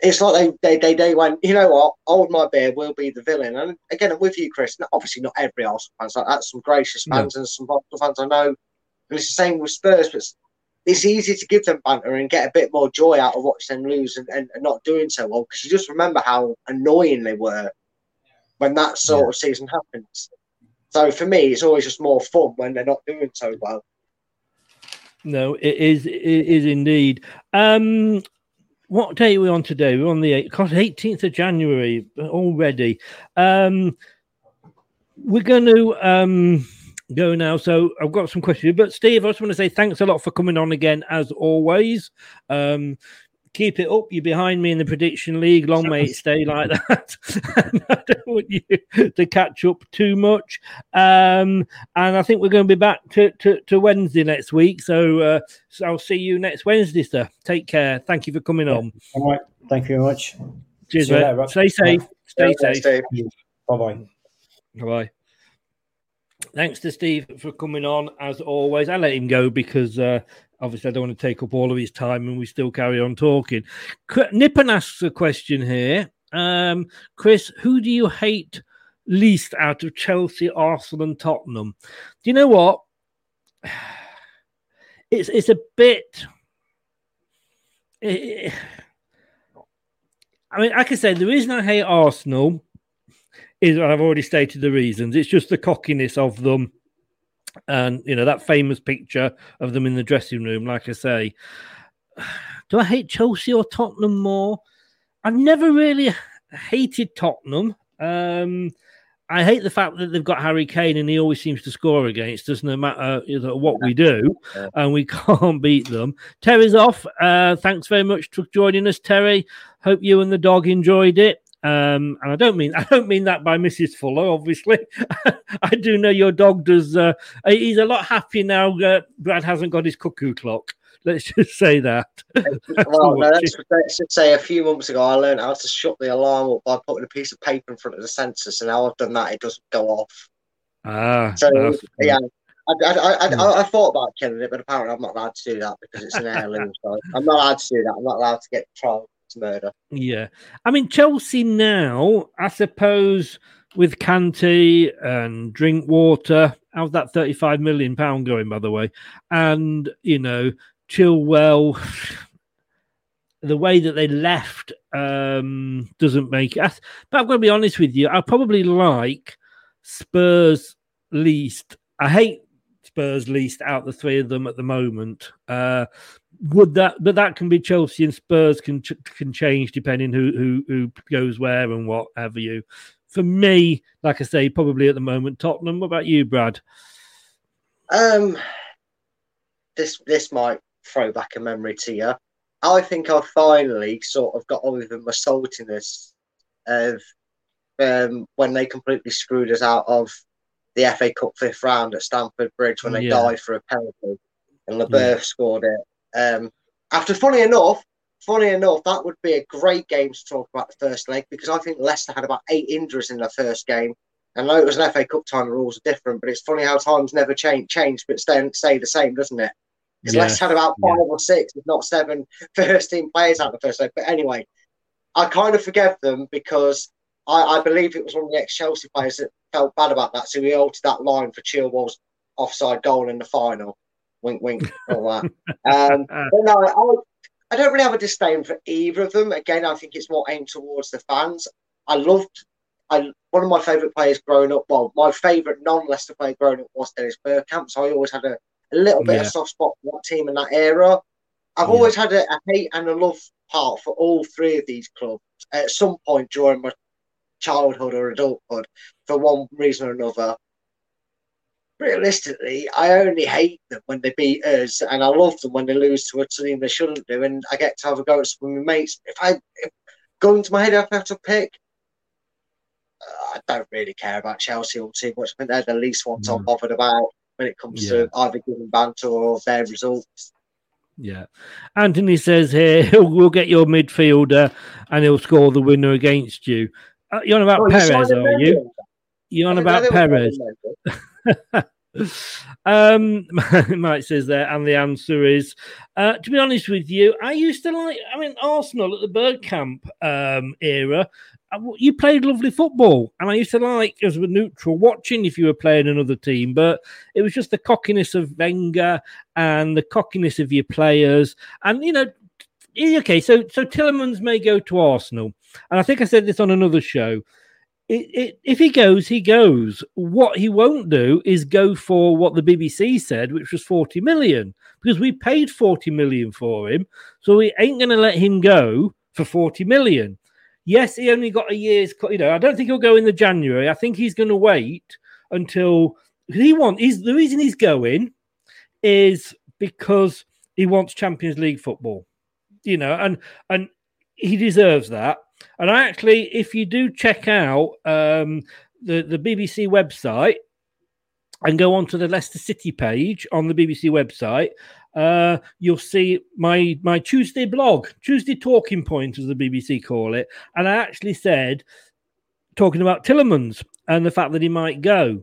it's like they, they, they, they went, you know what, Old my beer, we'll be the villain. And again, I'm with you, Chris. Obviously, not every Arsenal fans like that. Some gracious fans no. and some Arsenal fans I know and it's the same with Spurs, but it's easy to give them banter and get a bit more joy out of watching them lose and, and, and not doing so well because you just remember how annoying they were when that sort yeah. of season happens. So for me, it's always just more fun when they're not doing so well. No, it is. It is indeed. Um, what day are we on today? We're on the 18th of January already. Um, we're going to um, go now. So I've got some questions, but Steve, I just want to say thanks a lot for coming on again, as always. Um, keep it up. You're behind me in the prediction league. Long may it stay like that. *laughs* I don't want you to catch up too much. Um, and I think we're going to be back to, to, to Wednesday next week. So, uh, so I'll see you next Wednesday, sir. Take care. Thank you for coming on. All right. Thank you very much. Cheers, mate. Later, Stay safe. Stay Yeah, safe. Bye bye. Bye. Thanks to Steve for coming on as always. I let him go because uh, obviously I don't want to take up all of his time and we still carry on talking. Nippon asks a question here. Um, Chris, who do you hate least out of Chelsea, Arsenal, and Tottenham? Do you know what? *sighs* It's it's a bit. eh, I mean, I could say the reason I hate Arsenal is I've already stated the reasons. It's just the cockiness of them, and you know that famous picture of them in the dressing room. Like I say, *sighs* do I hate Chelsea or Tottenham more? I've never really hated Tottenham. Um, I hate the fact that they've got Harry Kane and he always seems to score against us, no matter what we do, and we *laughs* can't beat them. Terry's off. Uh, thanks very much for joining us, Terry. Hope you and the dog enjoyed it. Um, and I don't mean *laughs* I don't mean that by Mrs. Fuller, obviously. *laughs* I do know your dog does. Uh, he's a lot happier now. Uh, Brad hasn't got his cuckoo clock. Let's just say that. *laughs* Well, no, let's, let's just say a few months ago, I learned how to shut the alarm up by putting a piece of paper in front of the sensor. So now I've done that, it doesn't go off. Ah, So yeah, I, I, I, I, I thought about killing it, but apparently I'm not allowed to do that because it's an heirloom. so I'm not allowed to do that. I'm not allowed to get to murder. Yeah. I mean, Chelsea now, I suppose, with Kante and Drinkwater, how's that 35 million pound going, by the way? And, you know, Chilwell, *sighs* the way that they left um, doesn't make it. But I'm going to be honest with you, I probably like Spurs least. I hate Spurs least out the three of them at the moment. Uh, would that, but that can be Chelsea and Spurs can can change depending who who who goes where and what have you. For me, like I say, probably at the moment Tottenham. What about you, Brad? Um, this this might throw back a memory to you. I think I finally sort of got over my saltiness of um, when they completely screwed us out of the FA Cup fifth round at Stamford Bridge when they Yeah. died for a penalty and Leboeuf scored it. Um, after, funny enough, funny enough, that would be a great game to talk about the first leg because I think Leicester had about eight injuries in their first game. I know it was an FA Cup time, the rules are different, but it's funny how times never change, change but stay, stay the same, doesn't it? Because Yeah. Leicester had about five or six, if not seven, *laughs* first team players out the first leg. But anyway, I kind of forgave them because I, I believe it was one of the ex Chelsea players that felt bad about that. So he altered that line for Chilwell's offside goal in the final. Wink, wink, all that. Um, *laughs* but no, I, I don't really have a disdain for either of them. Again, I think it's more aimed towards the fans. I loved, I one of my favourite players growing up. Well, my favourite non-Leicester player growing up was Dennis Bergkamp. So I always had a, a little bit of soft spot for that team in that era. I've Yeah. always had a, a hate and a love part for all three of these clubs at some point during my childhood or adulthood for one reason or another. Realistically, I only hate them when they beat us, and I love them when they lose to a team they shouldn't do. And I get to have a go at some of my mates. If I if going to my head, if I have to pick, uh, I don't really care about Chelsea all too much. I think they're the least ones I'm bothered about when it comes Yeah. to either giving banter or their results. Yeah. Anthony says here, *laughs* we'll get your midfielder and he'll score the winner against you. Uh, you're on about Oh, you Perez, are you? You're on about didn't know they were Perez. *laughs* *laughs* um, *laughs* Mike says there, and the answer is, uh, to be honest with you, I used to like. I mean, Arsenal at the Bergkamp um, era. uh, You played lovely football, and I used to like as a neutral watching if you were playing another team. But it was just the cockiness of Wenger and the cockiness of your players, and you know, okay. So so Tielemans may go to Arsenal, and I think I said this on another show it, it, if he goes, he goes. What he won't do is go for what the BBC said, which was 40 million, because we paid 40 million for him. So we ain't going to let him go for 40 million. Yes, he only got a year's, you know, I don't think he'll go in the January. I think he's going to wait until he wants. He's the reason he's going is because he wants Champions League football. You know, and and he deserves that. And I actually, if you do check out um, the the BBC website and go onto the Leicester City page on the BBC website, uh, you'll see my my Tuesday blog, Tuesday talking point, as the BBC call it, and I actually said talking about Tielemans and the fact that he might go.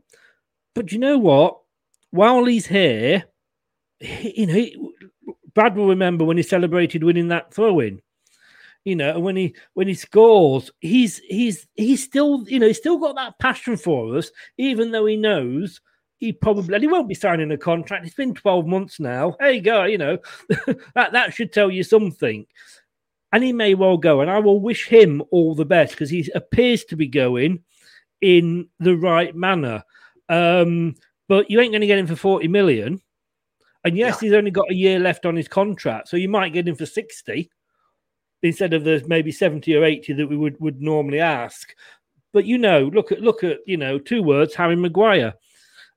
But you know what? While he's here, he, you know, he, Brad will remember when he celebrated winning that throw in you know, when he when he scores, he's he's he's still you know he's still got that passion for us, even though he knows he probably he won't be signing a contract. It's been twelve months now. Hey, go, you know, *laughs* that that should tell you something. And he may well go, and I will wish him all the best because he appears to be going in the right manner. Um, but you ain't going to get him for forty million. And yes, yeah. he's only got a year left on his contract, so you might get him for sixty instead of the maybe 70 or 80 that we would, would normally ask. But you know, look at look at you know, two words, Harry Maguire.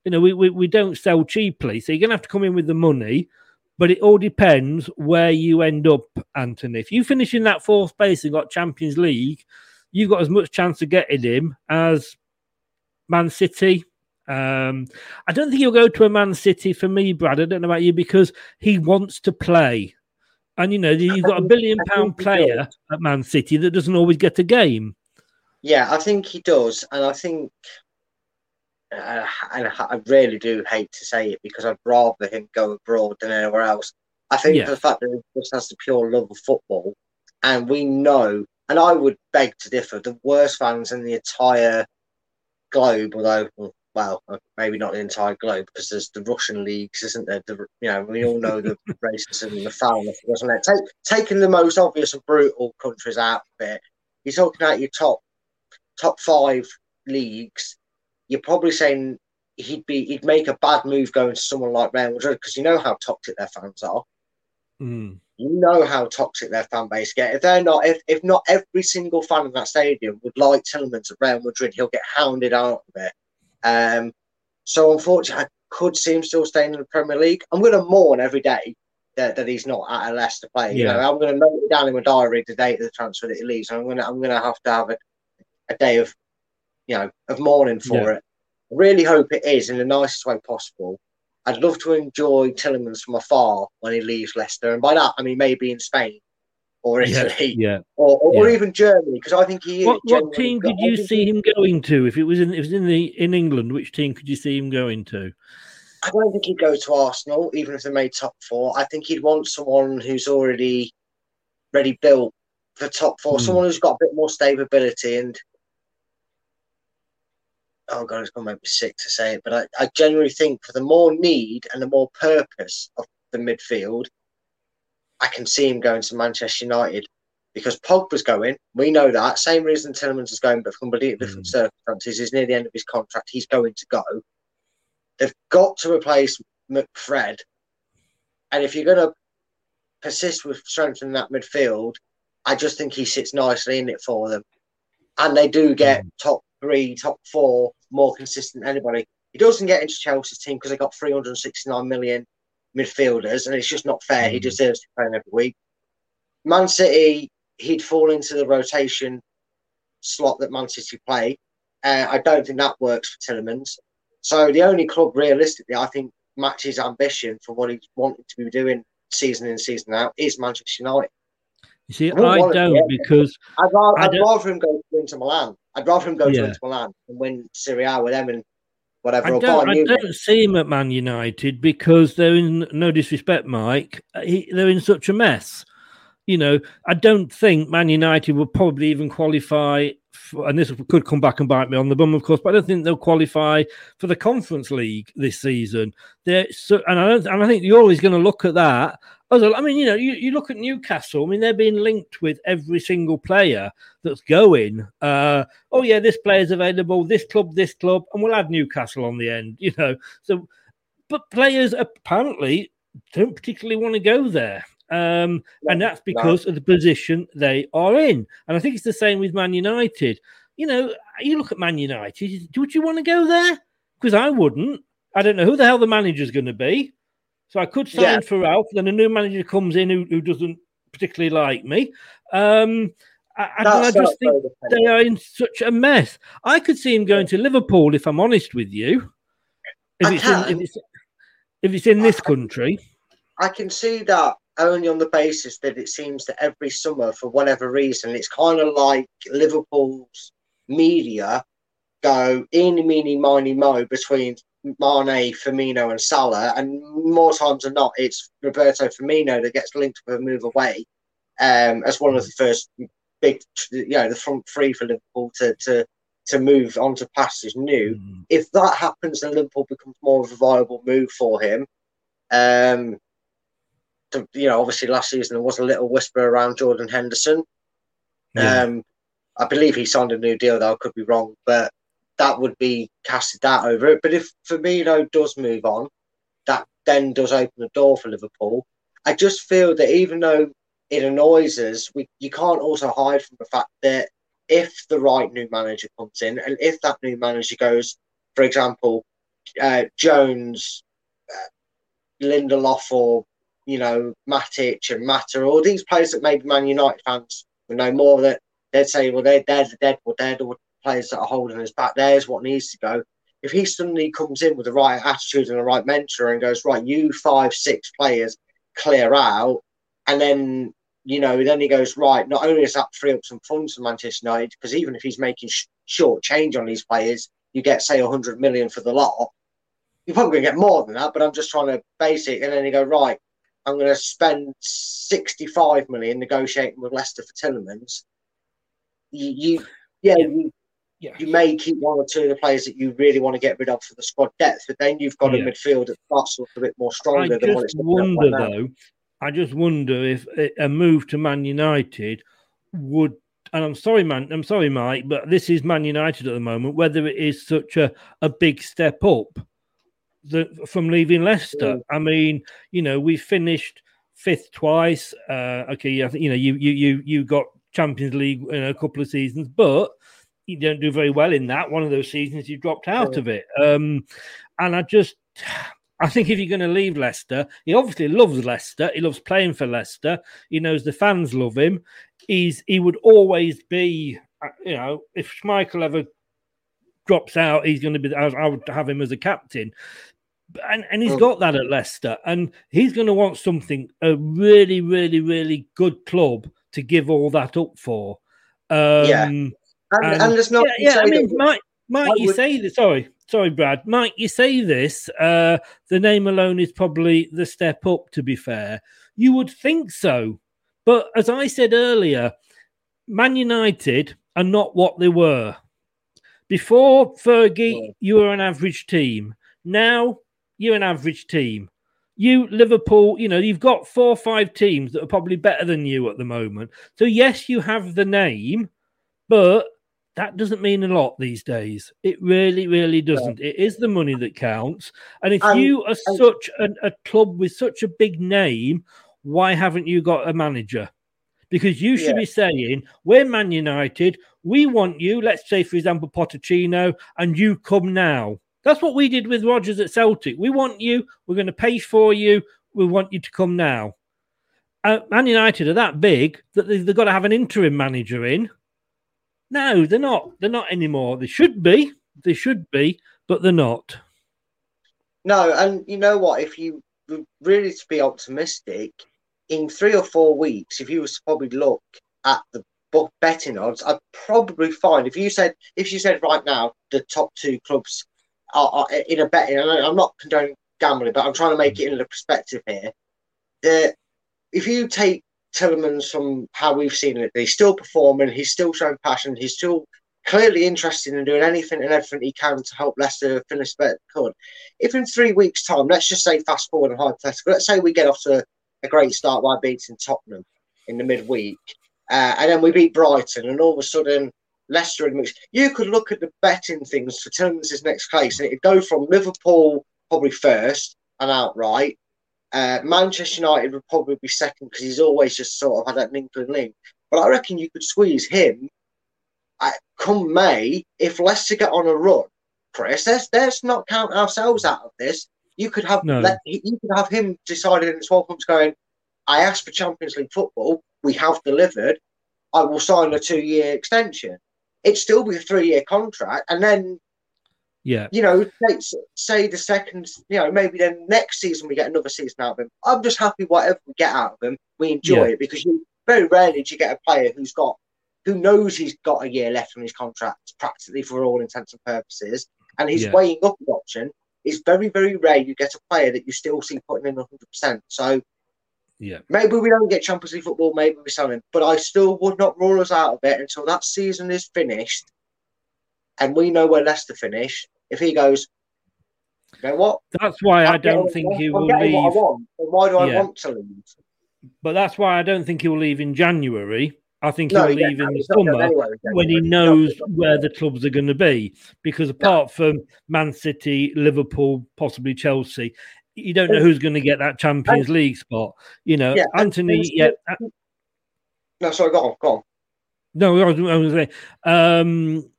You know, we, we, we don't sell cheaply. So you're gonna have to come in with the money, but it all depends where you end up, Anthony. If you finish in that fourth place and got Champions League, you've got as much chance of getting him as Man City. Um, I don't think he'll go to a Man City for me, Brad. I don't know about you because he wants to play. And you know, you've got a billion pound player at Man City that doesn't always get a game. Yeah, I think he does, and I think, uh, and I really do hate to say it because I'd rather him go abroad than anywhere else. I think yeah. the fact that he just has the pure love of football, and we know, and I would beg to differ, the worst fans in the entire globe, although well, uh, maybe not the entire globe, because there's the Russian leagues, isn't there? The, you know, we all know the *laughs* racism and the foulness, wasn't it? Take, taking the most obvious and brutal countries out of it, you're talking about your top top five leagues. You're probably saying he'd be he'd make a bad move going to someone like Real Madrid because you know how toxic their fans are. Mm. You know how toxic their fan base get. If they're not, if, if not every single fan in that stadium would like Tielemans at Real Madrid, he'll get hounded out of it. Um, so unfortunately, I could see him still staying in the Premier League. I'm going to mourn every day that, that he's not at a Leicester play. Yeah. You know, I'm going to note it down in my diary the date of the transfer that he leaves. I'm going to I'm going to have to have a, a day of you know of mourning for yeah. it. I really hope it is in the nicest way possible. I'd love to enjoy Tielemans from afar when he leaves Leicester, and by that I mean maybe in Spain or Italy, yeah, yeah. or, or, yeah. even Germany, because I think he. What, what team could you see him going to if it was in it was in the in England? Which team could you see him going to? I don't think he'd go to Arsenal, even if they made top four. I think he'd want someone who's already ready built for top four, mm. someone who's got a bit more stability and. Oh god, it's gonna make me sick to say it, but I, I genuinely think for the more need and the more purpose of the midfield, I can see him going to Manchester United because Pogba's going. We know that. Same reason Tielemans is going, but for completely different mm. circumstances. He's near the end of his contract. He's going to go. They've got to replace McFred. And if you're going to persist with strengthening that midfield, I just think he sits nicely in it for them. And they do get mm. top three, top four, more consistent than anybody. He doesn't get into Chelsea's team because they got 369 million midfielders, and it's just not fair. He deserves to play every week. Man City, he'd fall into the rotation slot that Man City play. Uh, I don't think that works for Tielemans. So the only club realistically, I think, matches ambition for what he's wanting to be doing season in season out is Manchester United. You see, I, I don't because I'd rather, I'd rather, him go to Inter Milan. I'd rather him go yeah. to Inter Milan and win Serie A with them and whatever. I don't, I don't see him at Man United because they're in no disrespect, Mike. Uh, he, they're in such a mess. You know, I don't think Man United will probably even qualify. And this could come back and bite me on the bum, of course. But I don't think they'll qualify for the Conference League this season. They're so, and I don't, and I think you're always going to look at that I mean, you know, you, you look at Newcastle. I mean, they're being linked with every single player that's going. Uh, oh yeah, this player's available. This club, this club, and we'll add Newcastle on the end. *laughs* You know, so but players apparently don't particularly want to go there. Um, and that's because no. of the position they are in. And I think it's the same with Man United. You know, you look at Man United, would you want to go there? because I wouldn't. I don't know who the hell the manager's going to be. So I could sign Yeah. for Ralph. Then a new manager comes in who, who doesn't particularly like me. Um, I, I, just think they are in such a mess. I could see him going to Liverpool if I'm honest with you. If I it's, in, if it's if it's in this country, I can see that only on the basis that it seems that every summer, for whatever reason, it's kind of like Liverpool's media go in meeny miny mo between Mane, Firmino, and Salah, and more times than not, it's Roberto Firmino that gets linked with a move away um, as one of the first big, you know, the front three for Liverpool to to to move on to pastures new. If that happens, then Liverpool becomes more of a viable move for him. Um, you know, obviously last season there was a little whisper around Jordan Henderson. Yeah. Um, I believe he signed a new deal, though I could be wrong, but that would be casted that over it. But if Firmino does move on, that then does open the door for Liverpool. I just feel that even though it annoys us, we you can't also hide from the fact that if the right new manager comes in, and if that new manager goes, for example, uh, Jones, uh, Lindelof, or you know Matic and Mata, all these players that maybe Man United fans would know more that they'd say, well, they're they're the dead, well, they're the players that are holding us back. There's what needs to go. If he suddenly comes in with the right attitude and the right mentor and goes, right, you five, six players clear out, and then you know, then he goes right. Not only is that free up some funds for Manchester United, because even if he's making sh- short change on these players, you get say 100 million for the lot. You're probably going to get more than that, but I'm just trying to base it. And then you go right. I'm going to spend 65 million negotiating with Leicester for Tielemans. You, you yeah, You, you may keep one or two of the players that you really want to get rid of for the squad depth, but then you've got Yeah. a midfield that starts a bit more stronger I than what it's wonder like though. I just wonder if a- a move to Man United would. And I'm sorry, man. I'm sorry, Mike, but this is Man United at the moment. Whether it is such a, a big step up that, from leaving Leicester. I mean, you know, we finished fifth twice. Uh, okay, I think you know you you you you got Champions League in a couple of seasons, but you don't do very well in that. One of those seasons you dropped out Yeah. of it. Um, and I just, I think if you're going to leave Leicester, he obviously loves Leicester. He loves playing for Leicester. He knows the fans love him. He's he would always be, uh, you know, if Schmeichel ever drops out, he's going to be. I, I would have him as a captain. And, and he's Mm. got that at Leicester, and he's going to want something a really, really, really good club to give all that up for. Um, Yeah. And, and, there's no yeah, yeah, I mean, might might you would- say this? Sorry, sorry, Brad. Might you say this? Uh, the name alone is probably the step up. To be fair, you would think so, but as I said earlier, Man United are not what they were before Fergie. You were an average team. Now you're an average team. You Liverpool, you know, you've got four or five teams that are probably better than you at the moment. So yes, you have the name, but that doesn't mean a lot these days. It really, really doesn't. It is the money that counts. And if And- you are such a, a club with such a big name, why haven't you got a manager? Because you should Yeah. be saying, We're Man United, we want you, let's say, for example, Pochettino, and you come now. That's what we did with Rodgers at Celtic. We want you, we're going to pay for you, we want you to come now. Uh, Man United are that big that they- they've got to have an interim manager in. No, they're not. They're not anymore. They should be. They should be, but they're not. No, and you know what? If you really to be optimistic, in three or four weeks, if you was to probably look at the book betting odds, I'd probably find if you said if you said right now the top two clubs are, are in a betting, and I'm not condoning gambling, but I'm trying to make it in the perspective here. That if you take Tielemans from how we've seen it, he's still performing, he's still showing passion, he's still clearly interested in doing anything and everything he can to help Leicester finish better than could. If in three weeks' time, let's just say fast forward and hypothetical, let's say we get off to a great start by beating Tottenham in the midweek, uh, and then we beat Brighton, and all of a sudden Leicester. You could look at the betting things for Tielemans' next place, and it'd go from Liverpool probably first and outright. Uh, Manchester United would probably be second because he's always just sort of had that inkling link. But I reckon you could squeeze him uh, come May if Leicester get on a run. Chris. Let's let's not count ourselves out of this. You could have No. let, you could have him decided in twelve months going. I asked for Champions League football. We have delivered. I will sign a two-year extension. It'd still be a three-year contract, and then Yeah. you know, say, say the second, you know, maybe then next season we get another season out of him. I'm just happy whatever we get out of him, we enjoy Yeah. it because you very rarely do you get a player who's got who knows he's got a year left on his contract, practically for all intents and purposes, and he's Yeah. weighing up the option. It's very, very rare you get a player that you still see putting in 100%. So Yeah. maybe we don't get Champions League football, maybe we sell him, but I still would not rule us out of it until that season is finished and we know where Leicester finish. If he goes, you know what? That's why I I'm don't getting- think he will getting what I leave. want. Why do I want to leave? But that's why I don't think he'll leave in January. I think No, he'll he leave in the He's not going summer in when he knows where the clubs are going to be. Because apart from Man City, Liverpool, possibly Chelsea, you don't know who's going to get that Champions League spot. You know, Yeah, Anthony. Yeah, No, sorry, go on, go on. no, I was, was going to say. Um,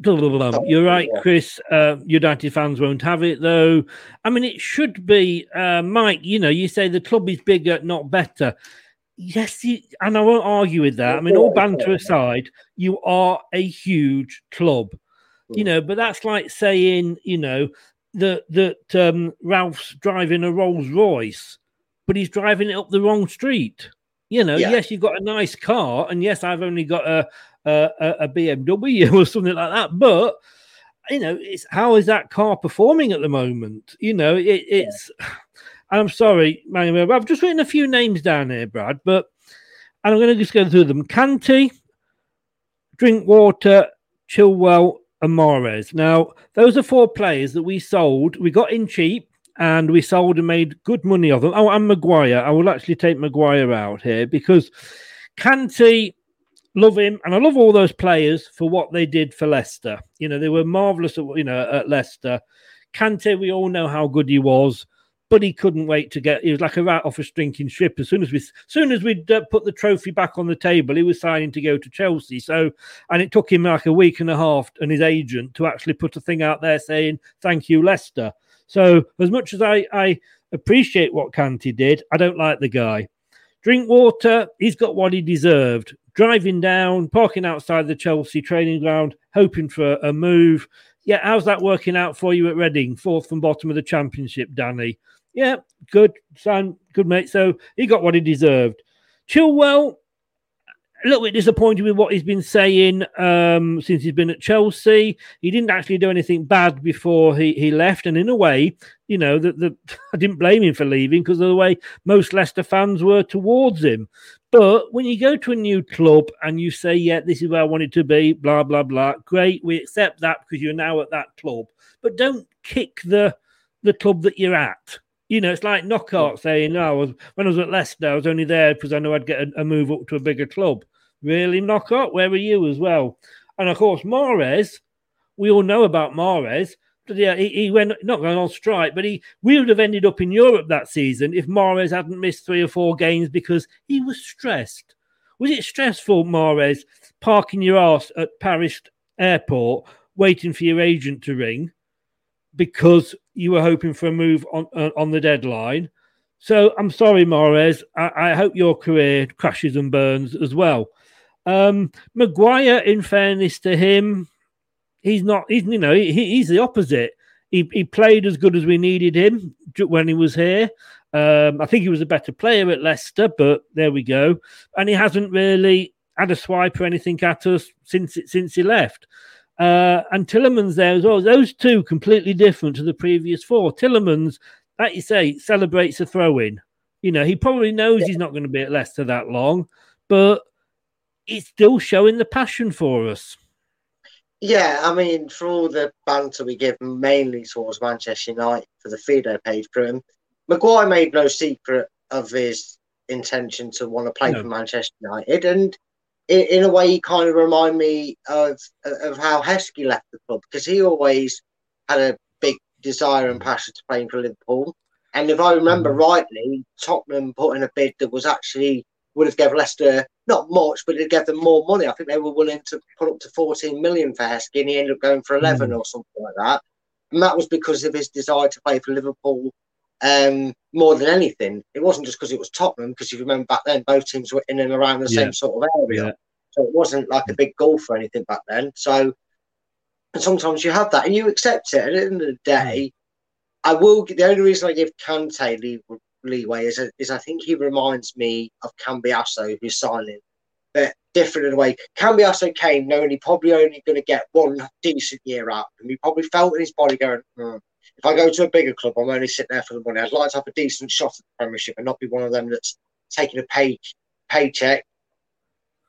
blah, blah, blah, blah. You're right. Chris. Uh, United fans won't have it, though. I mean, it should be, uh, Mike. You know, you say the club is bigger, not better. Yes, you, and I won't argue with that. I mean, all banter aside, you are a huge club, you know. But that's like saying, you know, that that um, Ralph's driving a Rolls Royce, but he's driving it up the wrong street. You know, Yeah. yes, you've got a nice car, and yes, I've only got a a, a a BMW *laughs* or something like that. But you know, it's how is that car performing at the moment? You know, it, it's. I'm sorry, Manuel. I've just written a few names down here, Brad, but and I'm going to just go through them. Kante, Drinkwater, Chilwell, and Mahrez. Now, those are four players that we sold. We got in cheap and we sold and made good money of them. Oh, and Maguire. I will actually take Maguire out here because Kante, love him, and I love all those players for what they did for Leicester. You know, they were marvelous. At, you know, at Leicester. Kante, we all know how good he was, but he couldn't wait to get. He was like a rat off a stinking ship. As soon as we, as soon as we'd uh, put the trophy back on the table, he was signing to go to Chelsea. So, and it took him like a week and a half and his agent to actually put a thing out there saying thank you, Leicester. So, as much as I, I appreciate what Kante did, I don't like the guy. Drinkwater. he's got what he deserved. Driving down, parking outside the Chelsea training ground, hoping for a move. Yeah, how's that working out for you at Reading? Fourth from bottom of the championship, Danny. Yeah, good, son, good mate. So he got what he deserved. Chilwell, a little bit disappointed with what he's been saying um, since he's been at Chelsea. He didn't actually do anything bad before he, he left, and in a way, you know, that the, *laughs* I didn't blame him for leaving because of the way most Leicester fans were towards him. But when you go to a new club and you say, "Yeah, this is where I wanted to be," blah blah blah, great, we accept that because you're now at that club. But don't kick the the club that you're at. You know, it's like knockout saying, "No, I was, when I was at Leicester, I was only there because I knew I'd get a, a move up to a bigger club." Really, knockout? Where were you as well? And of course, Mahrez. We all know about Mahrez. But yeah, he, he went not going on strike, but he we would have ended up in Europe that season if Mahrez hadn't missed three or four games because he was stressed. Was it stressful, Mahrez, parking your ass at Paris airport, waiting for your agent to ring because you were hoping for a move on uh, on the deadline? So I'm sorry, Mahrez. I, I hope your career crashes and burns as well. Um, Maguire, in fairness to him, he's not. He's you know he, he's the opposite. He he played as good as we needed him when he was here. Um, I think he was a better player at Leicester, but there we go. And he hasn't really had a swipe or anything at us since since he left. Uh, and Tielemans there as well. Those two completely different to the previous four. Tielemans, like you say, celebrates a throw in. You know, he probably knows he's not going to be at Leicester that long, but he's still showing the passion for us. Yeah, I mean, for all the banter we give mainly towards Manchester United for the Fido page for him, Maguire made no secret of his intention to want to play No. for Manchester United, and in, in a way, he kind of remind me of of how Heskey left the club because he always had a big desire and passion to playing for Liverpool. And if I remember rightly, Tottenham put in a bid that was actually would have given Leicester not much, but it gave them more money. I think they were willing to put up to 14 million for Heskey, and he ended up going for 11 mm. or something like that. And that was because of his desire to play for Liverpool um, more than anything. It wasn't just because it was Tottenham, because if you remember back then, both teams were in and around the yeah. same sort of area. Yeah. So it wasn't like a big goal for anything back then. So and sometimes you have that and you accept it. At the end of the day, I will. The only reason I give Kante leeway is, is I think he reminds me of Cambiasso, who's signing, but different in a way. Cambiasso came knowing he probably only going to get one decent year out, and he probably felt in his body going, hmm, if I go to a bigger club, I'm only sitting there for the money. I'd like to have a decent shot at the Premiership and not be one of them that's taking a pay paycheck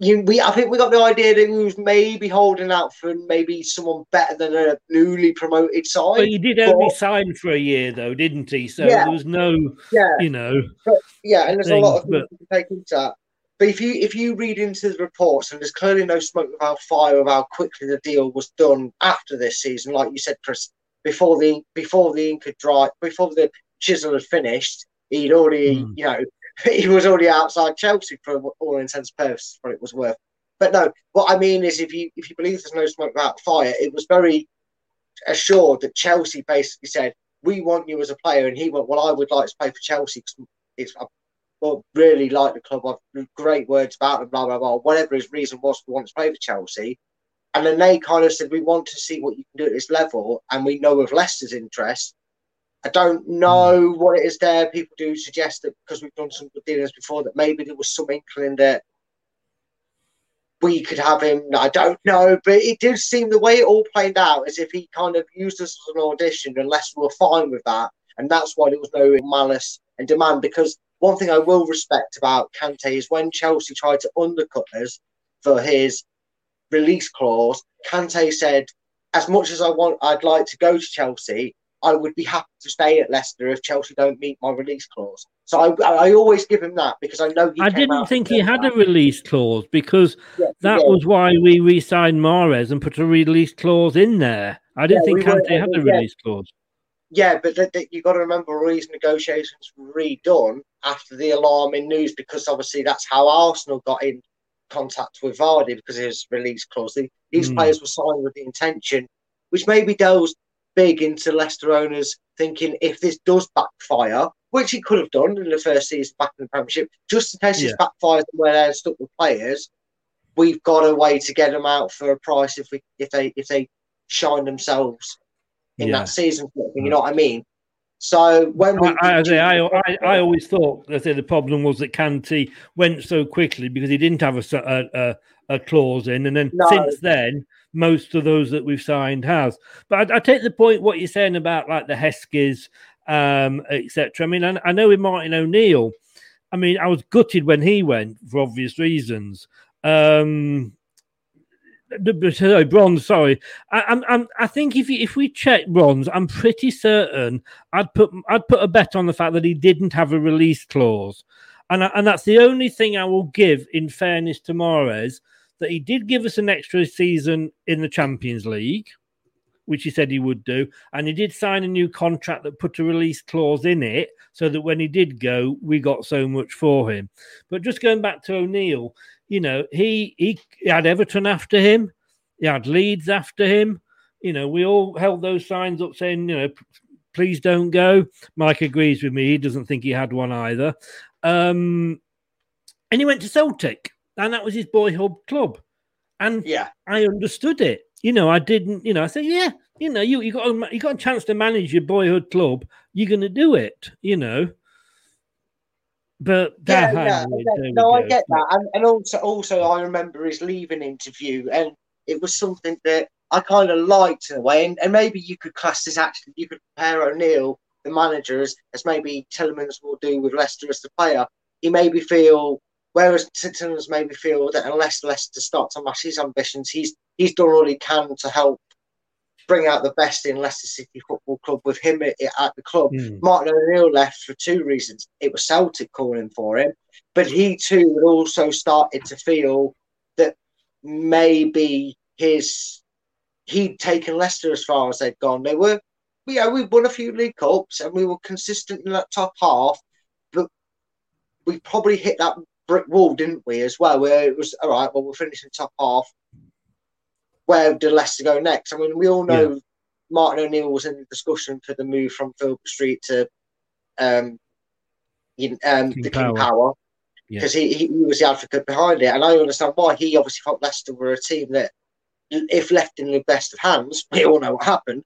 you, we, I think we got the idea that he was maybe holding out for maybe someone better than a newly promoted side. But he did only but, sign for a year, though, didn't he? So yeah, there was no, yeah, you know, but, yeah, and there's thing, a lot of things but, to take into that. But if you if you read into the reports, and there's clearly no smoke without fire of how quickly the deal was done after this season, like you said, Chris, before the before the ink had dried, before the chisel had finished, he'd already, mm. you know, *laughs* he was already outside Chelsea for all intents and purposes, what it was worth. But no, what I mean is, if you if you believe there's no smoke without fire, it was very assured that Chelsea basically said, "We want you as a player," and he went, "Well, I would like to play for Chelsea because it's I well, really like the club. I've great words about them, blah blah blah. Whatever his reason was for wanting to play for Chelsea." And then they kind of said, "We want to see what you can do at this level, and we know of Leicester's interest." I don't know hmm. what it is there. People do suggest that because we've done some good dealings before, that maybe there was some inkling that we could have him. I don't know, but it did seem the way it all played out as if he kind of used us as an audition, unless we were fine with that. And that's why there was no malice and demand. Because one thing I will respect about Kante is when Chelsea tried to undercut us for his release clause, Kante said, as much as I want, I'd like to go to Chelsea. I would be happy to stay at Leicester if Chelsea don't meet my release clause. So I, I always give him that because I know I didn't think he had that. a release clause because yeah, that was why we re-signed Mahrez and put a release clause in there. I didn't yeah, think we Kante had a release clause. Yeah, but th- th- you've got to remember all these negotiations were redone after the alarming news because obviously that's how Arsenal got in contact with Vardy because of his release clause. These mm. players were signed with the intention, which maybe delves big into Leicester owners thinking if this does backfire, which it could have done in the first season back in the Premiership, just in case yeah. it backfires where they're stuck with players, we've got a way to get them out for a price if we if they if they shine themselves in yeah. that season. You know what I mean? So when we, I, I, I, I, always thought that the problem was that Kante went so quickly because he didn't have a, a, a clause in, and then no. since then most of those that we've signed has. But I, I take the point what you're saying about like the Heskies, um, etc. I mean, I, I know with Martin O'Neill, I mean, I was gutted when he went for obvious reasons. Um, sorry, bronze. Sorry, I, I'm, I think if you, if we check bronze, I'm pretty certain I'd put I'd put a bet on the fact that he didn't have a release clause, and I, and that's the only thing I will give in fairness to Mahrez that he did give us an extra season in the Champions League, which he said he would do, and he did sign a new contract that put a release clause in it so that when he did go, we got so much for him. But just going back to O'Neill, you know, he he, had Everton after him, he had Leeds after him. You know, we all held those signs up saying, you know, please don't go. Mike agrees with me; he doesn't think he had one either. Um, and he went to Celtic and that was his boyhood club. And yeah, I understood it. You know, I didn't. You know, I said, yeah, you know, you you got a, you got a chance to manage your boyhood club. You're going to do it. You know. But yeah, yeah, no, I get that, and, and also also I remember his leaving interview, and it was something that I kind of liked in a way, and, and maybe you could class this actually, you could compare O'Neill, the manager, as, as maybe Tielemans will do with Leicester as the player. He made me feel Whereas Titans maybe feel that unless Leicester starts to match his ambitions, he's he's done all he can to help bring out the best in Leicester City Football Club with him at, at the club. Mm. Martin O'Neill left for two reasons. It was Celtic calling for him, but he too had also started to feel that maybe his he'd taken Leicester as far as they'd gone. They were, yeah, we won a few League Cups and we were consistent in that top half, but we probably hit that brick wall, didn't we? As well, where it was all right. Well, we're finishing top half. Where did Leicester go next? I mean, we all know Yeah. Martin O'Neill was in the discussion for the move from Filbert Street to um, um, King the King Power. Power Yeah. because he, he was the advocate behind it, and I understand why. He obviously felt Leicester were a team that, if left in the best of hands, *laughs* we all know what happened,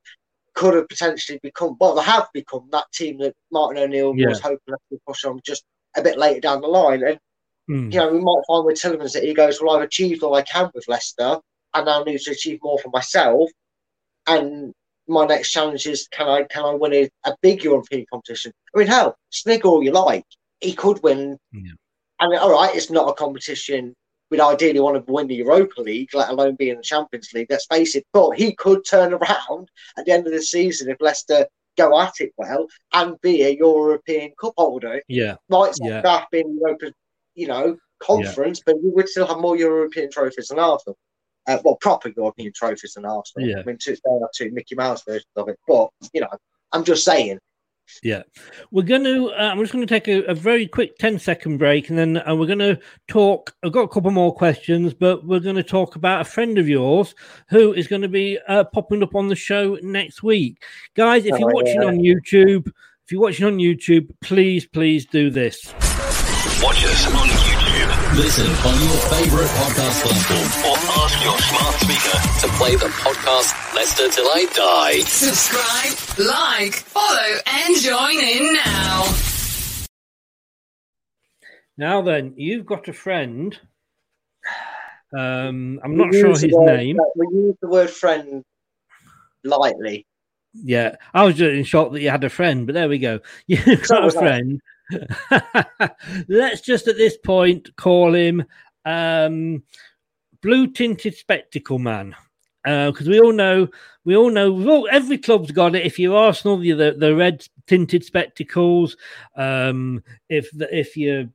could have potentially become. Well, they have become that team that Martin O'Neill Yeah. was hoping to push on just a bit later down the line, and Hmm. you know we might find with Tielemans that he goes, "Well, I've achieved all I can with Leicester, and now need to achieve more for myself." And my next challenge is, can I can I win a, a big European competition? I mean, hell, snig all you like, he could win. And all right, it's not a competition. We'd ideally want to win the Europa League, let alone be in the Champions League. Let's face it. But he could turn around at the end of the season if Leicester go at it well and be a European Cup holder. Yeah. Might Yeah. that being Europa, you know, conference, but we would still have more European trophies than Arsenal. Uh, well, proper European trophies than Arsenal. Yeah. I mean, two, there are two Mickey Mouse versions of it, but you know, I'm just saying. Yeah, we're going to. Uh, I'm just going to take a, a very quick 10 second break, and then uh, we're going to talk. I've got a couple more questions, but we're going to talk about a friend of yours who is going to be uh, popping up on the show next week, guys. If you're Oh, watching yeah. on YouTube, if you're watching on YouTube, please, please do this. Watch us on YouTube. Listen on your favorite podcast platform or ask your smart speaker to play the podcast Leicester Till I Die. Subscribe, like, follow, and join in now. Now then, you've got a friend. Um, I'm not We sure his word- name. We use the word friend lightly. Yeah, I was just in shock that you had a friend, but there we go. *laughs* You've So got a was I. friend. *laughs* Let's just at this point call him um, Blue Tinted Spectacle Man. Because we all know, we all know, all, every club's got it. If you're Arsenal, you're the, the red tinted spectacles. Um, if the, if you're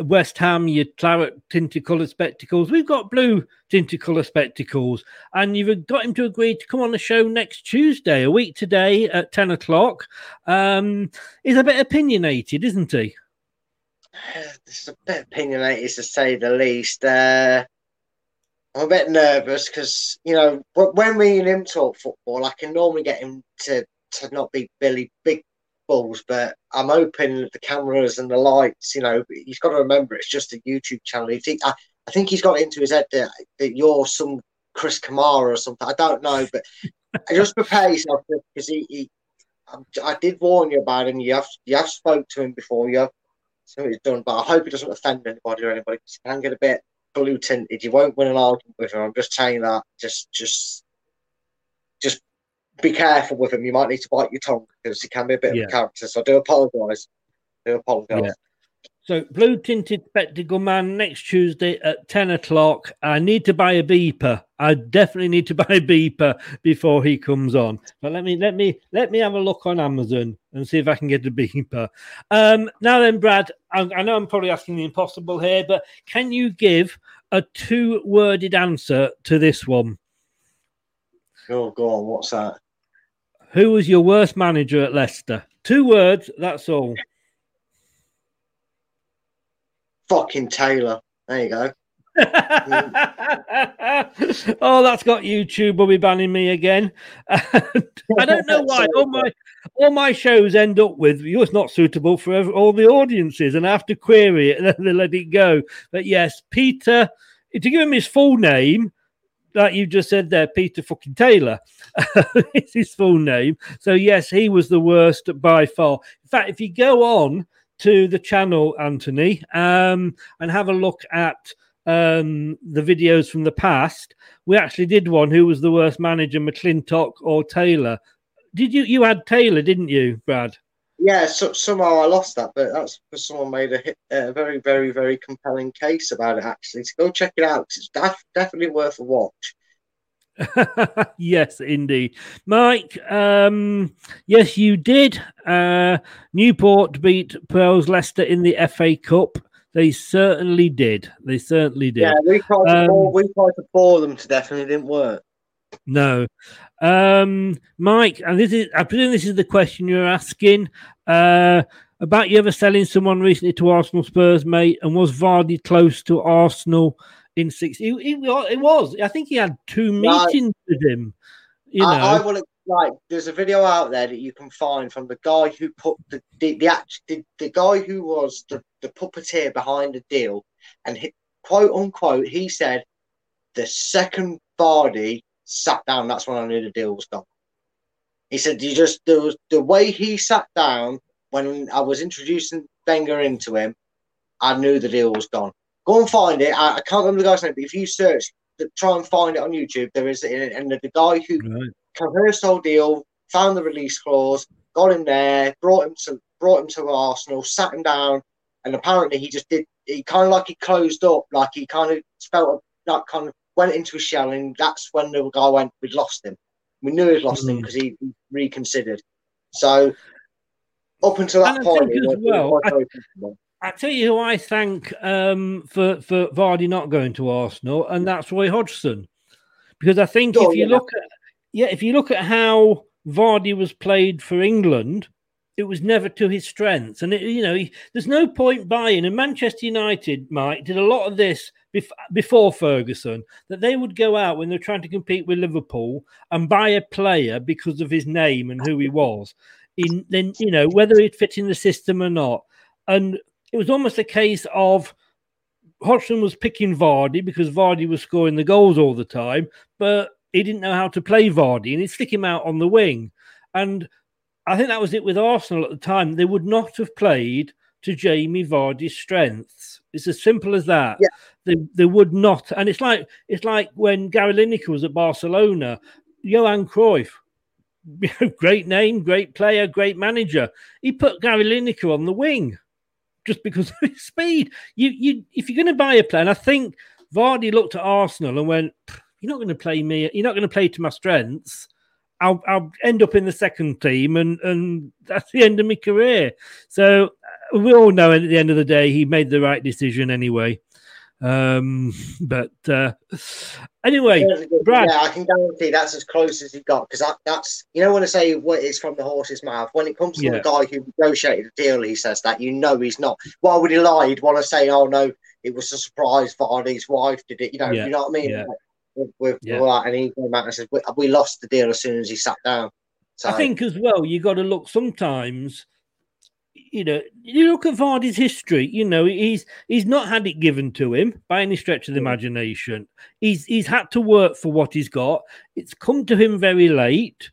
West Ham, your claret tinted colour spectacles. We've got blue tinted colour spectacles, and you've got him to agree to come on the show next Tuesday, a week today at ten o'clock. Um, he's a bit opinionated, isn't he? *sighs* It's a bit opinionated to say the least. Uh, I'm a bit nervous because you know when me and him talk football, I can normally get him to to not be Billy Big Balls, but I'm hoping the cameras and the lights. You know, he's got to remember it's just a YouTube channel. He I, I think he's got into his head that, that you're some Chris Kamara or something. I don't know, but *laughs* just prepare yourself because he, he I, I did warn you about him. You have you have spoke to him before. You have what he's done, but I hope he doesn't offend anybody or anybody. he can get a bit blue tinted. You won't win an argument with him. I'm just you that. Just, just be careful with him. You might need to bite your tongue because he can be a bit Yeah. of a character. So I do apologise. Do apologise. Yeah. So, blue tinted spectacle man next Tuesday at 10 o'clock. I need to buy a beeper. I definitely need to *laughs* buy a beeper before he comes on. But let me let me let me have a look on Amazon and see if I can get a beeper. Um, now then, Brad, I, I know I'm probably asking the impossible here, but can you give a two worded answer to this one? Oh, go on. What's that? Who was your worst manager at Leicester? Two words, that's all. Fucking Taylor. There you go. *laughs* oh, that's got YouTube will be banning me again. *laughs* I don't know *laughs* why. All my all my shows end up with you're not suitable for ev- all the audiences, and I have to query it and then they let it go. But yes, Peter. To give him his full name, like you just said there, Peter fucking Taylor. *laughs* it's his full name. So yes, he was the worst by far. In fact, if you go on to the channel, Anthony, um, and have a look at um, the videos from the past, we actually did one. Who was the worst manager, McLintock or Taylor? Did you you had Taylor, didn't you, Brad? Yeah, so, somehow I lost that, but that's because someone made a, hit, a very, very, very compelling case about it, actually. So go check it out. it's def- definitely worth a watch. *laughs* yes, indeed. Mike, um, yes, you did. Uh, Newport beat Puel's Leicester in the FA Cup. They certainly did. They certainly did. Yeah, we tried, to Um, bore, we tried to bore them to death and it didn't work. No. Um, Mike, and this is I presume this is the question you're asking. Uh, about you ever selling someone recently to Arsenal Spurs, mate? And was Vardy close to Arsenal in six? It, it, it was. I think he had two meetings with him. You know, I, I will like. There's a video out there that you can find from the guy who put the the the, the, the guy who was the, the puppeteer behind the deal, and he, quote unquote, he said, "The second Vardy sat down, that's when I knew the deal was gone." He said, "You just there was the way he sat down." when I was introducing Wenger into him, I knew the deal was gone. Go and find it. I, I can't remember the guy's name, but if you search, try and find it on YouTube, there is, and the, the guy who right. conversed the whole deal, found the release clause, got him there, brought him to brought him to Arsenal, sat him down, and apparently he just did. He kind of like he closed up, like he kind of felt like kind of went into a shell, and that's when the guy went, "We'd lost him. We knew we'd lost mm. him because he, reconsidered." So up until that and point, as well, I, I, tell you who I thank um, for for Vardy not going to Arsenal, and that's Roy Hodgson, because I think oh, if you yeah. look at yeah, if you look at how Vardy was played for England, it was never to his strengths, and it, you know, he, there's no point buying. And Manchester United, Mike, did a lot of this before Ferguson that they would go out when they're trying to compete with Liverpool and buy a player because of his name and who he was in then you know whether it fit in the system or not. And it was almost a case of Hodgson was picking Vardy because Vardy was scoring the goals all the time, but he didn't know how to play Vardy and he'd stick him out on the wing. And I think that was it with Arsenal at the time. They would not have played to Jamie Vardy's strengths. It's as simple as that. Yeah. They, they would not. And it's like it's like when Gary Lineker was at Barcelona, Johan Cruyff *laughs* great name, great player, great manager. He put Gary Lineker on the wing just because *laughs* of his speed. You, you, if you're going to buy a player, and I think Vardy looked at Arsenal and went, "You're not going to play me. You're not going to play to my strengths. I'll, I'll end up in the second team, and and that's the end of my career." So uh, we all know at the end of the day, he made the right decision anyway. Um, but uh, anyway, Brad, yeah, I can guarantee that's as close as he got because that, that's you know when I say what is from the horse's mouth. When it comes to yeah. the guy who negotiated the deal, he says that you know he's not. Why would he lie? He'd want to say, "Oh no, it was a surprise. Vardy's wife did it." You know, yeah. you know what I mean? Yeah. With, with yeah. all that, and he came out and said, we, "We lost the deal as soon as he sat down." So, I think as well, you got to look sometimes you know, you look at Vardy's history. You know, he's he's not had it given to him by any stretch of the mm. imagination. He's he's had to work for what he's got. It's come to him very late.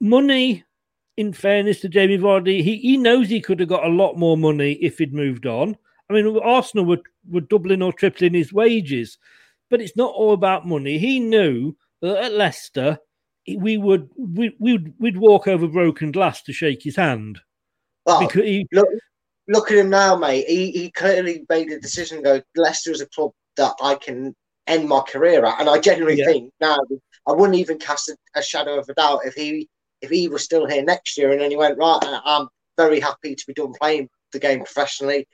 Money, in fairness to Jamie Vardy, he, he knows he could have got a lot more money if he'd moved on. I mean, Arsenal were, were doubling or tripling his wages, but it's not all about money. He knew that at Leicester, we would we, we'd, we'd walk over broken glass to shake his hand. Well, he, look, look at him now, mate. He, he clearly made a decision. Go, Leicester is a club that I can end my career at, and I genuinely yeah. think now I wouldn't even cast a, a, shadow of a doubt if he if he was still here next year, and then he went right. I'm very happy to be done playing the game professionally.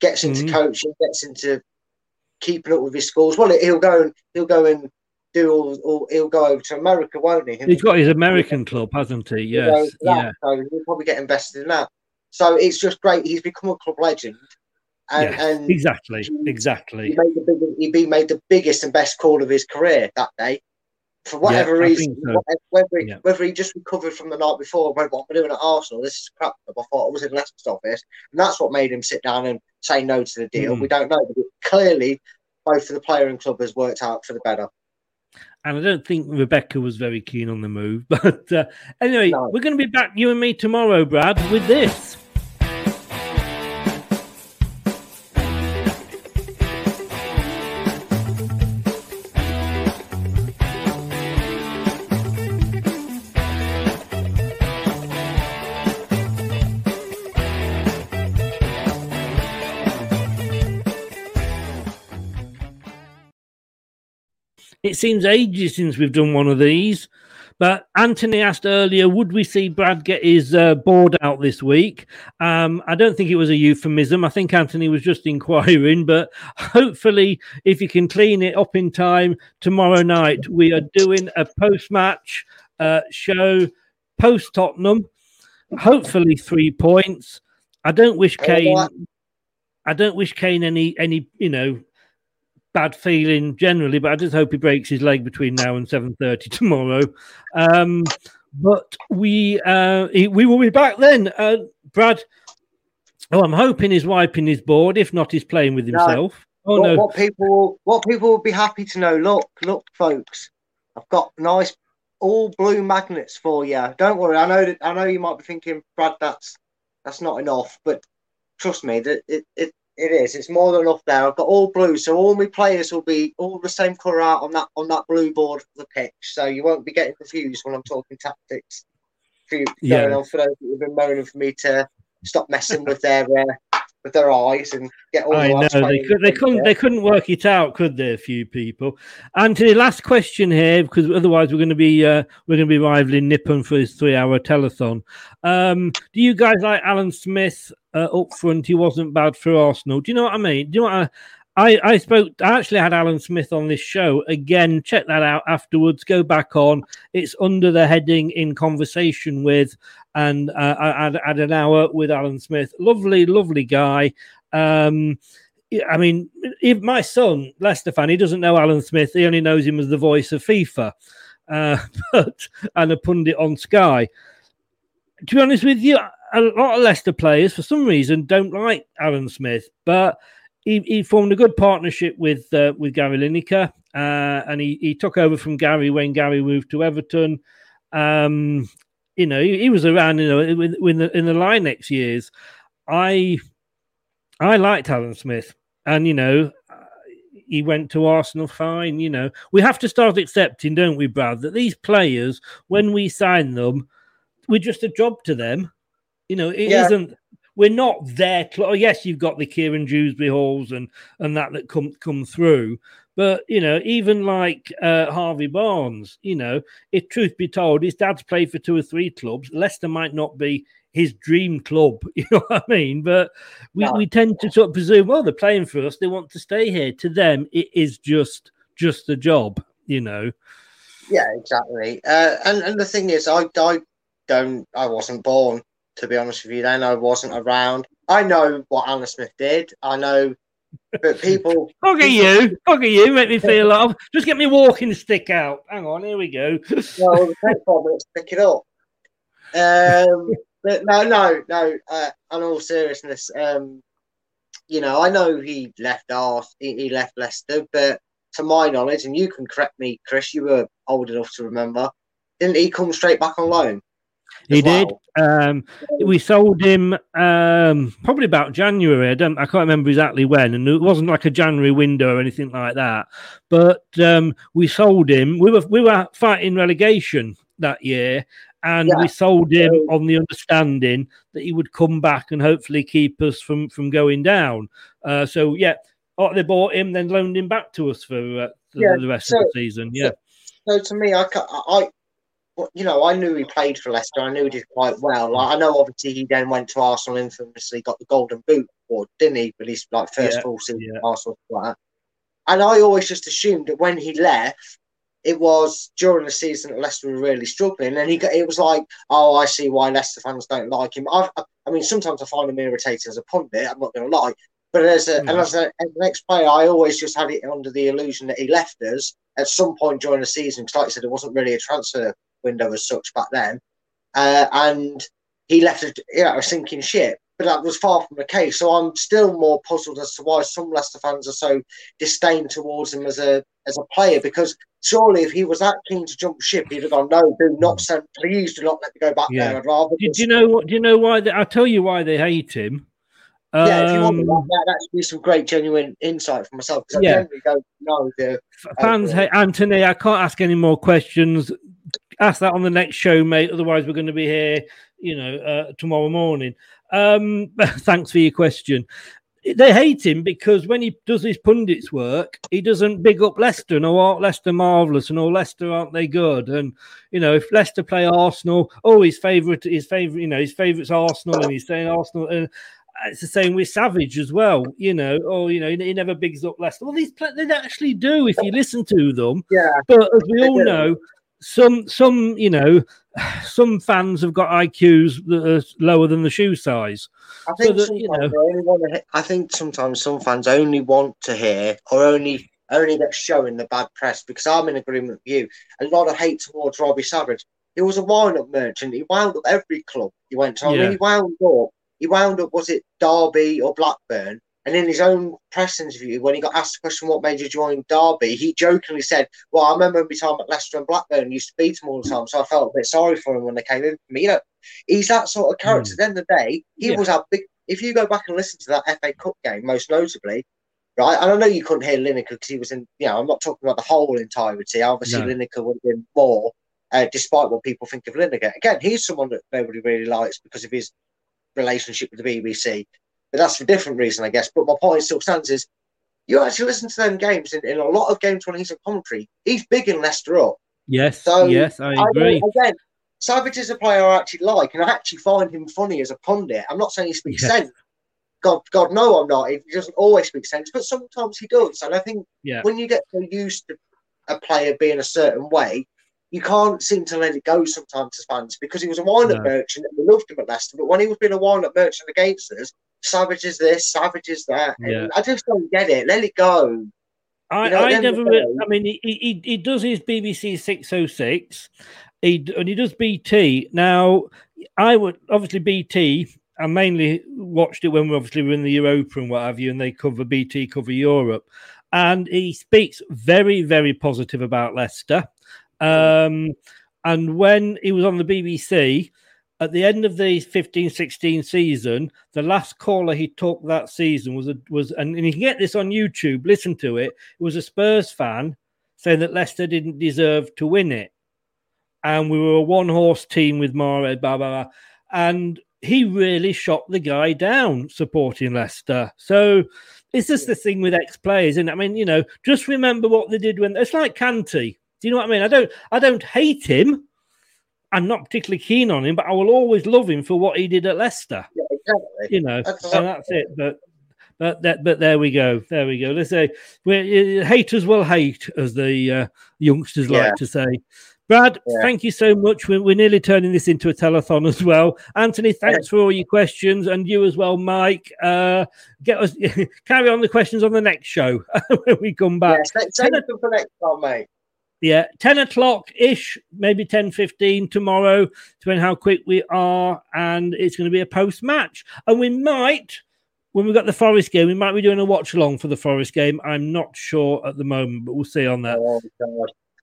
Gets into mm-hmm. coaching, gets into keeping up with his scores. Well, he'll go and he'll go and do all, all, he'll go over to America, won't he? He's got his American club, hasn't he? Yes. yeah. So he'll probably get invested in that. So it's just great. He's become a club legend. And, and exactly, exactly. He made, the big, he made the biggest and best call of his career that day. For whatever yeah, reason, so. whether, he, yeah. whether he just recovered from the night before and went, What am doing at Arsenal? This is crap. I thought I was in Leicester's office. And that's what made him sit down and say no to the deal. Mm. We don't know. Clearly, both for the player and club has worked out for the better and I don't think Rebecca was very keen on the move. *laughs* But uh, anyway, no. we're going to be back, you and me, tomorrow, Brad, with this. It seems ages since we've done one of these. But Anthony asked earlier, would we see Brad get his uh, board out this week? Um, I don't think it was a euphemism. I think Anthony was just inquiring, but hopefully, if you can clean it up in time tomorrow night, we are doing a post match uh, show post Tottenham. Hopefully, three points. I don't wish Kane. I don't wish Kane any any you know bad feeling generally, but I just hope he breaks his leg between now and seven thirty tomorrow. Um, but we uh, he- we will be back then, uh, Brad. Oh, I'm hoping he's wiping his board. If not, he's playing with No. himself. Oh what, no! what people what people will be happy to know. Look, look, folks, I've got nice all blue magnets for you. Don't worry. I know that I know you might be thinking, Brad, that's that's not enough, but trust me, that it, it it is. It's more than enough there. I've got all blue, so all my players will be all the same colour out on that on that blue board of the pitch. So you won't be getting confused when I'm talking tactics. For you, Yeah. going on for those who've been moaning for me to stop messing with their uh, with their eyes and get all I the know they could, they couldn't. they couldn't work it out, could they? A few people. Anthony, last question here because otherwise we're going to be uh, we're going to be rivaling Nippon for his three hour telethon. Um, do you guys like Alan Smith uh, up front? He wasn't bad for Arsenal. Do you know what I mean? Do you know what I? I, I spoke. I actually had Alan Smith on this show again. Check that out afterwards. Go back on. It's under the heading "In Conversation with," and uh, I had, had an hour with Alan Smith. Lovely, lovely guy. Um, I mean, if my son, Leicester fan, he doesn't know Alan Smith. He only knows him as the voice of FIFA, uh, *laughs* but and a pundit on Sky. To be honest with you, a lot of Leicester players, for some reason, don't like Alan Smith, but he, he formed a good partnership with uh, with Gary Lineker, uh, and he, he took over from Gary when Gary moved to Everton. Um, you know, he, he was around, you know, in, in the in the Lineker years. I I liked Alan Smith, and you know, he went to Arsenal fine. You know, we have to start accepting, don't we, Brad, that these players, when we sign them, we're just a job to them. You know, it Yeah. not We're not their. Cl- oh, yes, you've got the Kiernan Dewsbury-Halls and and that that come come through. But you know, even like uh, Harvey Barnes, you know, if truth be told, his dad's played for two or three clubs. Leicester might not be his dream club, *laughs* you know what I mean? But we, No. we tend to sort of presume, well, they're playing for us, they want to stay here. To them, it is just just a job, you know. Yeah, exactly. Uh, and and the thing is, I I don't I wasn't born to be honest with you. Then I wasn't around. I know what Alan Smith did. I know, but people. *laughs* Look at you, look at you, make me feel love. Just get me walking stick out. Hang on, here we go. *laughs* well, the next five minutes to pick it up. Um, but no, no, no. Uh, in all seriousness, um, you know, I know he left Ars, he, he left Leicester, but to my knowledge, and you can correct me, Chris, you were old enough to remember, didn't he come straight back on loan? He as did. Um, we sold him um, probably about January. I don't. I can't remember exactly when, and it wasn't like a January window or anything like that. But um, we sold him. We were we were fighting relegation that year, and Yeah. we sold him on the understanding that he would come back and hopefully keep us from from going down. Uh, so yeah, they bought him, then loaned him back to us for uh, the, Yeah, the rest so- of the season. Yeah. So to me, I, I, well, you know, I knew he played for Leicester. I knew he did quite well. Like, I know, obviously, he then went to Arsenal infamously, got the Golden Boot award, didn't he? But he's like first Yeah, full season yeah. at Arsenal. Like. And I always just assumed that when he left, it was during the season that Leicester were really struggling, and he got. It was like, oh, I see why Leicester fans don't like him. I, I, I mean, sometimes I find him irritating as a pundit. I'm not going to lie, but as a, and hmm. as, a, as an ex-player, I always just had it under the illusion that he left us at some point during the season. Because, like I said, it wasn't really a transfer window as such back then, uh, and he left a, you know, a sinking ship. But that was far from the case. So I'm still more puzzled as to why some Leicester fans are so disdain towards him as a as a player. Because surely, if he was that keen to jump ship, he'd have gone, "No, do not send. Please do not let me go back Yeah. there. I'd rather." Do, do you know what? Do you know why? They, I'll tell you why they hate him. yeah, if you want Um, that, that should be some great, genuine insight for myself because I Yeah. generally don't know the fans uh, hate Anthony. I can't ask any more questions. Ask that on the next show, mate. Otherwise, we're going to be here, you know, uh, tomorrow morning. Um, *laughs* thanks for your question. They hate him because when he does his pundits work, he doesn't big up Leicester and oh, aren't Leicester marvelous and oh, Leicester aren't they good? And you know, if Leicester play Arsenal, oh, his favorite, his favorite, you know, his favorite's Arsenal, and he's saying Arsenal. And it's the same with Savage as well. You know, oh, you know, he, he never bigs up Leicester. Well, these they actually do if you listen to them. Yeah. But as we all know, some some you know *sighs* some fans have got IQs that are lower than the shoe size. I think that, sometimes you know- they only want to. I think sometimes some fans only want to hear or only only get shown the bad press because I'm in agreement with you. A lot of hate towards Robbie Savage. He was a wind-up merchant. He wound up every club he went to. I mean, he wound up. He wound up. Was it Derby or Blackburn? And in his own press interview, when he got asked the question, "What made you join Derby?" he jokingly said, "Well, I remember my time at Leicester and Blackburn. Used to beat them all the time, so I felt a bit sorry for him when they came in for me." You know, he's that sort of character. At the end of the day, he Yeah. was our big. If you go back and listen to that FA Cup game, most notably, right? And I know you couldn't hear Lineker because he was in. You know, I'm not talking about the whole entirety. Obviously, No. Lineker would have been more, uh, despite what people think of Lineker. Again, he's someone that nobody really likes because of his relationship with the BBC. But that's for a different reason, I guess. But my point still stands is you actually listen to them games in, in a lot of games when he's in commentary, he's big in Leicester up. Yes, So yes, I I agree. don't- again, Savage is a player I actually like, and I actually find him funny as a pundit. I'm not saying he speaks Yeah. sense. God, God, no, I'm not. He doesn't always speak sense, but sometimes he does. And I think Yeah. when you get so used to a player being a certain way, you can't seem to let it go sometimes as fans because he was a wind-up No. merchant and we loved him at Leicester. But when he was being a wind-up merchant against us, Savage is this, Savage is that. Yeah. I just don't get it. Let it go. I, You know, I never. the re- day- I mean, he, he he does his BBC six oh six, he and he does BT. Now, I would obviously BT. I mainly watched it when we obviously were in the Europa and what have you, and they cover BT, cover Europe, and he speaks very, very positive about Leicester. Um, and when he was on the BBC, at the end of the 15-16 season, the last caller he took that season was a, was and, and you can get this on YouTube. Listen to it. It was a Spurs fan saying that Leicester didn't deserve to win it, and we were a one-horse team with Mahrez, blah blah blah, and he really shot the guy down supporting Leicester. So it's just the thing with ex-players, and I mean, you know, just remember what they did when it's like Kante. Do you know what I mean? I don't, I don't hate him. I'm not particularly keen on him, but I will always love him for what he did at Leicester. Yeah, exactly. You know, That's and that's it. But but that but there we go. There we go. Let's say we haters will hate, as the uh, youngsters Yeah. like to say. Brad, Yeah. thank you so much. We're, we're nearly turning this into a telethon as well. Anthony, thanks for all your questions, and you as well, Mike. Uh, get us *laughs* carry on the questions on the next show *laughs* when we come back. Save save them for next time, mate. Yeah, 10 o'clock ish, maybe 10 15 tomorrow, depending how quick we are. And it's going to be a post match. And we might, when we've got the Forest game, we might be doing a watch along for the Forest game. I'm not sure at the moment, but we'll see on that. Oh,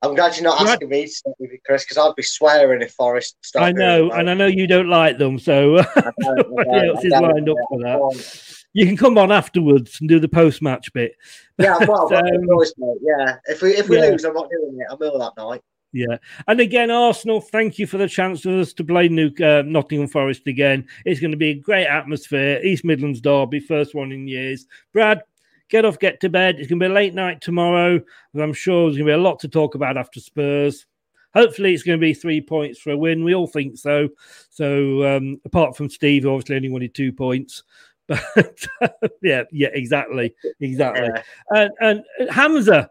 I'm glad you're not Right. asking me to Chris, because I'd be swearing if Forest started. I know, and I know you don't like them, so somebody *laughs* don't, else I is don't, lined up yeah, for I that. You can come on afterwards and do the post match bit. Yeah, well, *laughs* um. Yeah, if we if we yeah. lose, I'm not doing it. I'm ill that night. Yeah, and again, Arsenal. Thank you for the chance for us to play New uh, Nottingham Forest again. It's going to be a great atmosphere. East Midlands derby, first one in years. Brad, get off, get to bed. It's going to be a late night tomorrow, and I'm sure there's going to be a lot to talk about after Spurs. Hopefully, it's going to be three points for a win. We all think so. So, um, apart from Steve, who obviously only wanted two points. But *laughs* yeah, yeah, exactly, exactly. And, and Hamza,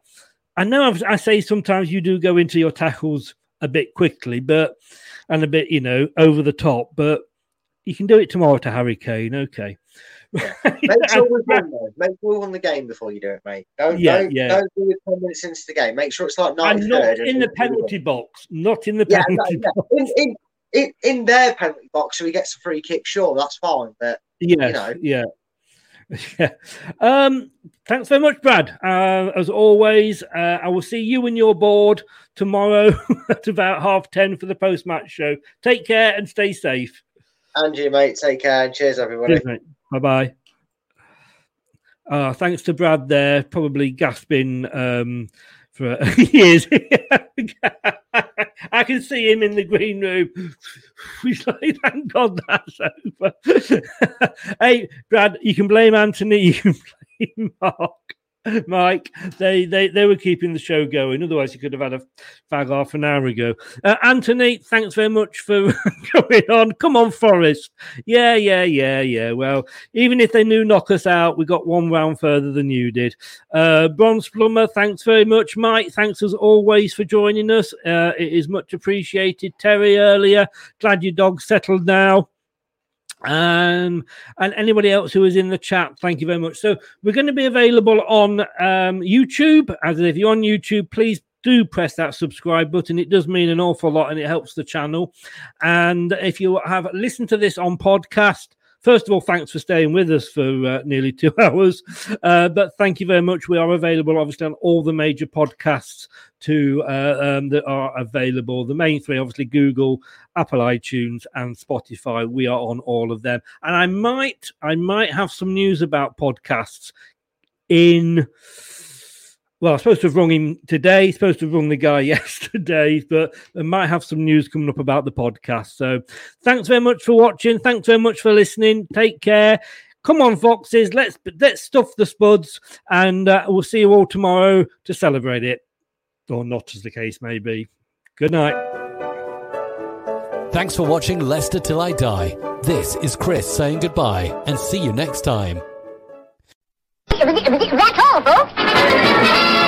I know I've, I say sometimes you do go into your tackles a bit quickly, but and a bit, you know, over the top, but you can do it tomorrow to Harry Kane. Okay. Make sure we win, though. Make sure we the game before you do it, mate. Don't Yeah, don't, yeah. don't do it ten minutes into the game. Make sure it's like I'm not in the penalty box. Not in the Yeah, penalty no, yeah. box. In, in in in their penalty box, so he gets a free kick. Sure, that's fine. But Yes, you know, yeah. *laughs* Yeah. Um, thanks very much, Brad. Uh, as always, uh, I will see you and your board tomorrow *laughs* at about half 10 for the post match show. Take care and stay safe. and you, mate. Take care and cheers, everybody. Bye bye. Uh, thanks to Brad there, probably gasping um, for *laughs* years. I can see him in the green room. *laughs* He's like, thank God that's over. *laughs* hey, Brad, you can blame Anthony, *laughs* you can blame Mark. *laughs* Mike. They, they they were keeping the show going. Otherwise, you could have had a fag half an hour ago. Uh, Anthony, thanks very much for *laughs* going on. Come on, Forest. Yeah, yeah, yeah, yeah. Well, even if they knew knock us out, we got one round further than you did. Uh, Bronze Plumber, thanks very much, Mike. Thanks as always for joining us. Uh, it is much appreciated. Terry earlier, glad your dog settled now. Um, and anybody else who is in the chat, thank you very much. So we're going to be available on um, YouTube. As if you're on YouTube, please do press that subscribe button. It does mean an awful lot and it helps the channel. And if you have listened to this on podcast, First of all, thanks for staying with us for uh, nearly two *laughs* hours. Uh, but thank you very much. We are available, obviously, on all the major podcasts to uh, um, that are available. The main three, obviously, Google, Apple iTunes, and Spotify. We are on all of them. And I might, I might have some news about podcasts in well, I'm supposed to have rung him today, supposed to have rung the guy *laughs* yesterday, but I might have some news coming up about the podcast. So thanks very much for watching. Thanks very much for listening. Take care. Come on, Foxes, let's let's stuff the spuds, and uh, we'll see you all tomorrow to celebrate it. Or not, as the case may be. Good night. Thanks for watching Leicester Till I Die. This is Chris saying goodbye and see you next time. That's all, folks.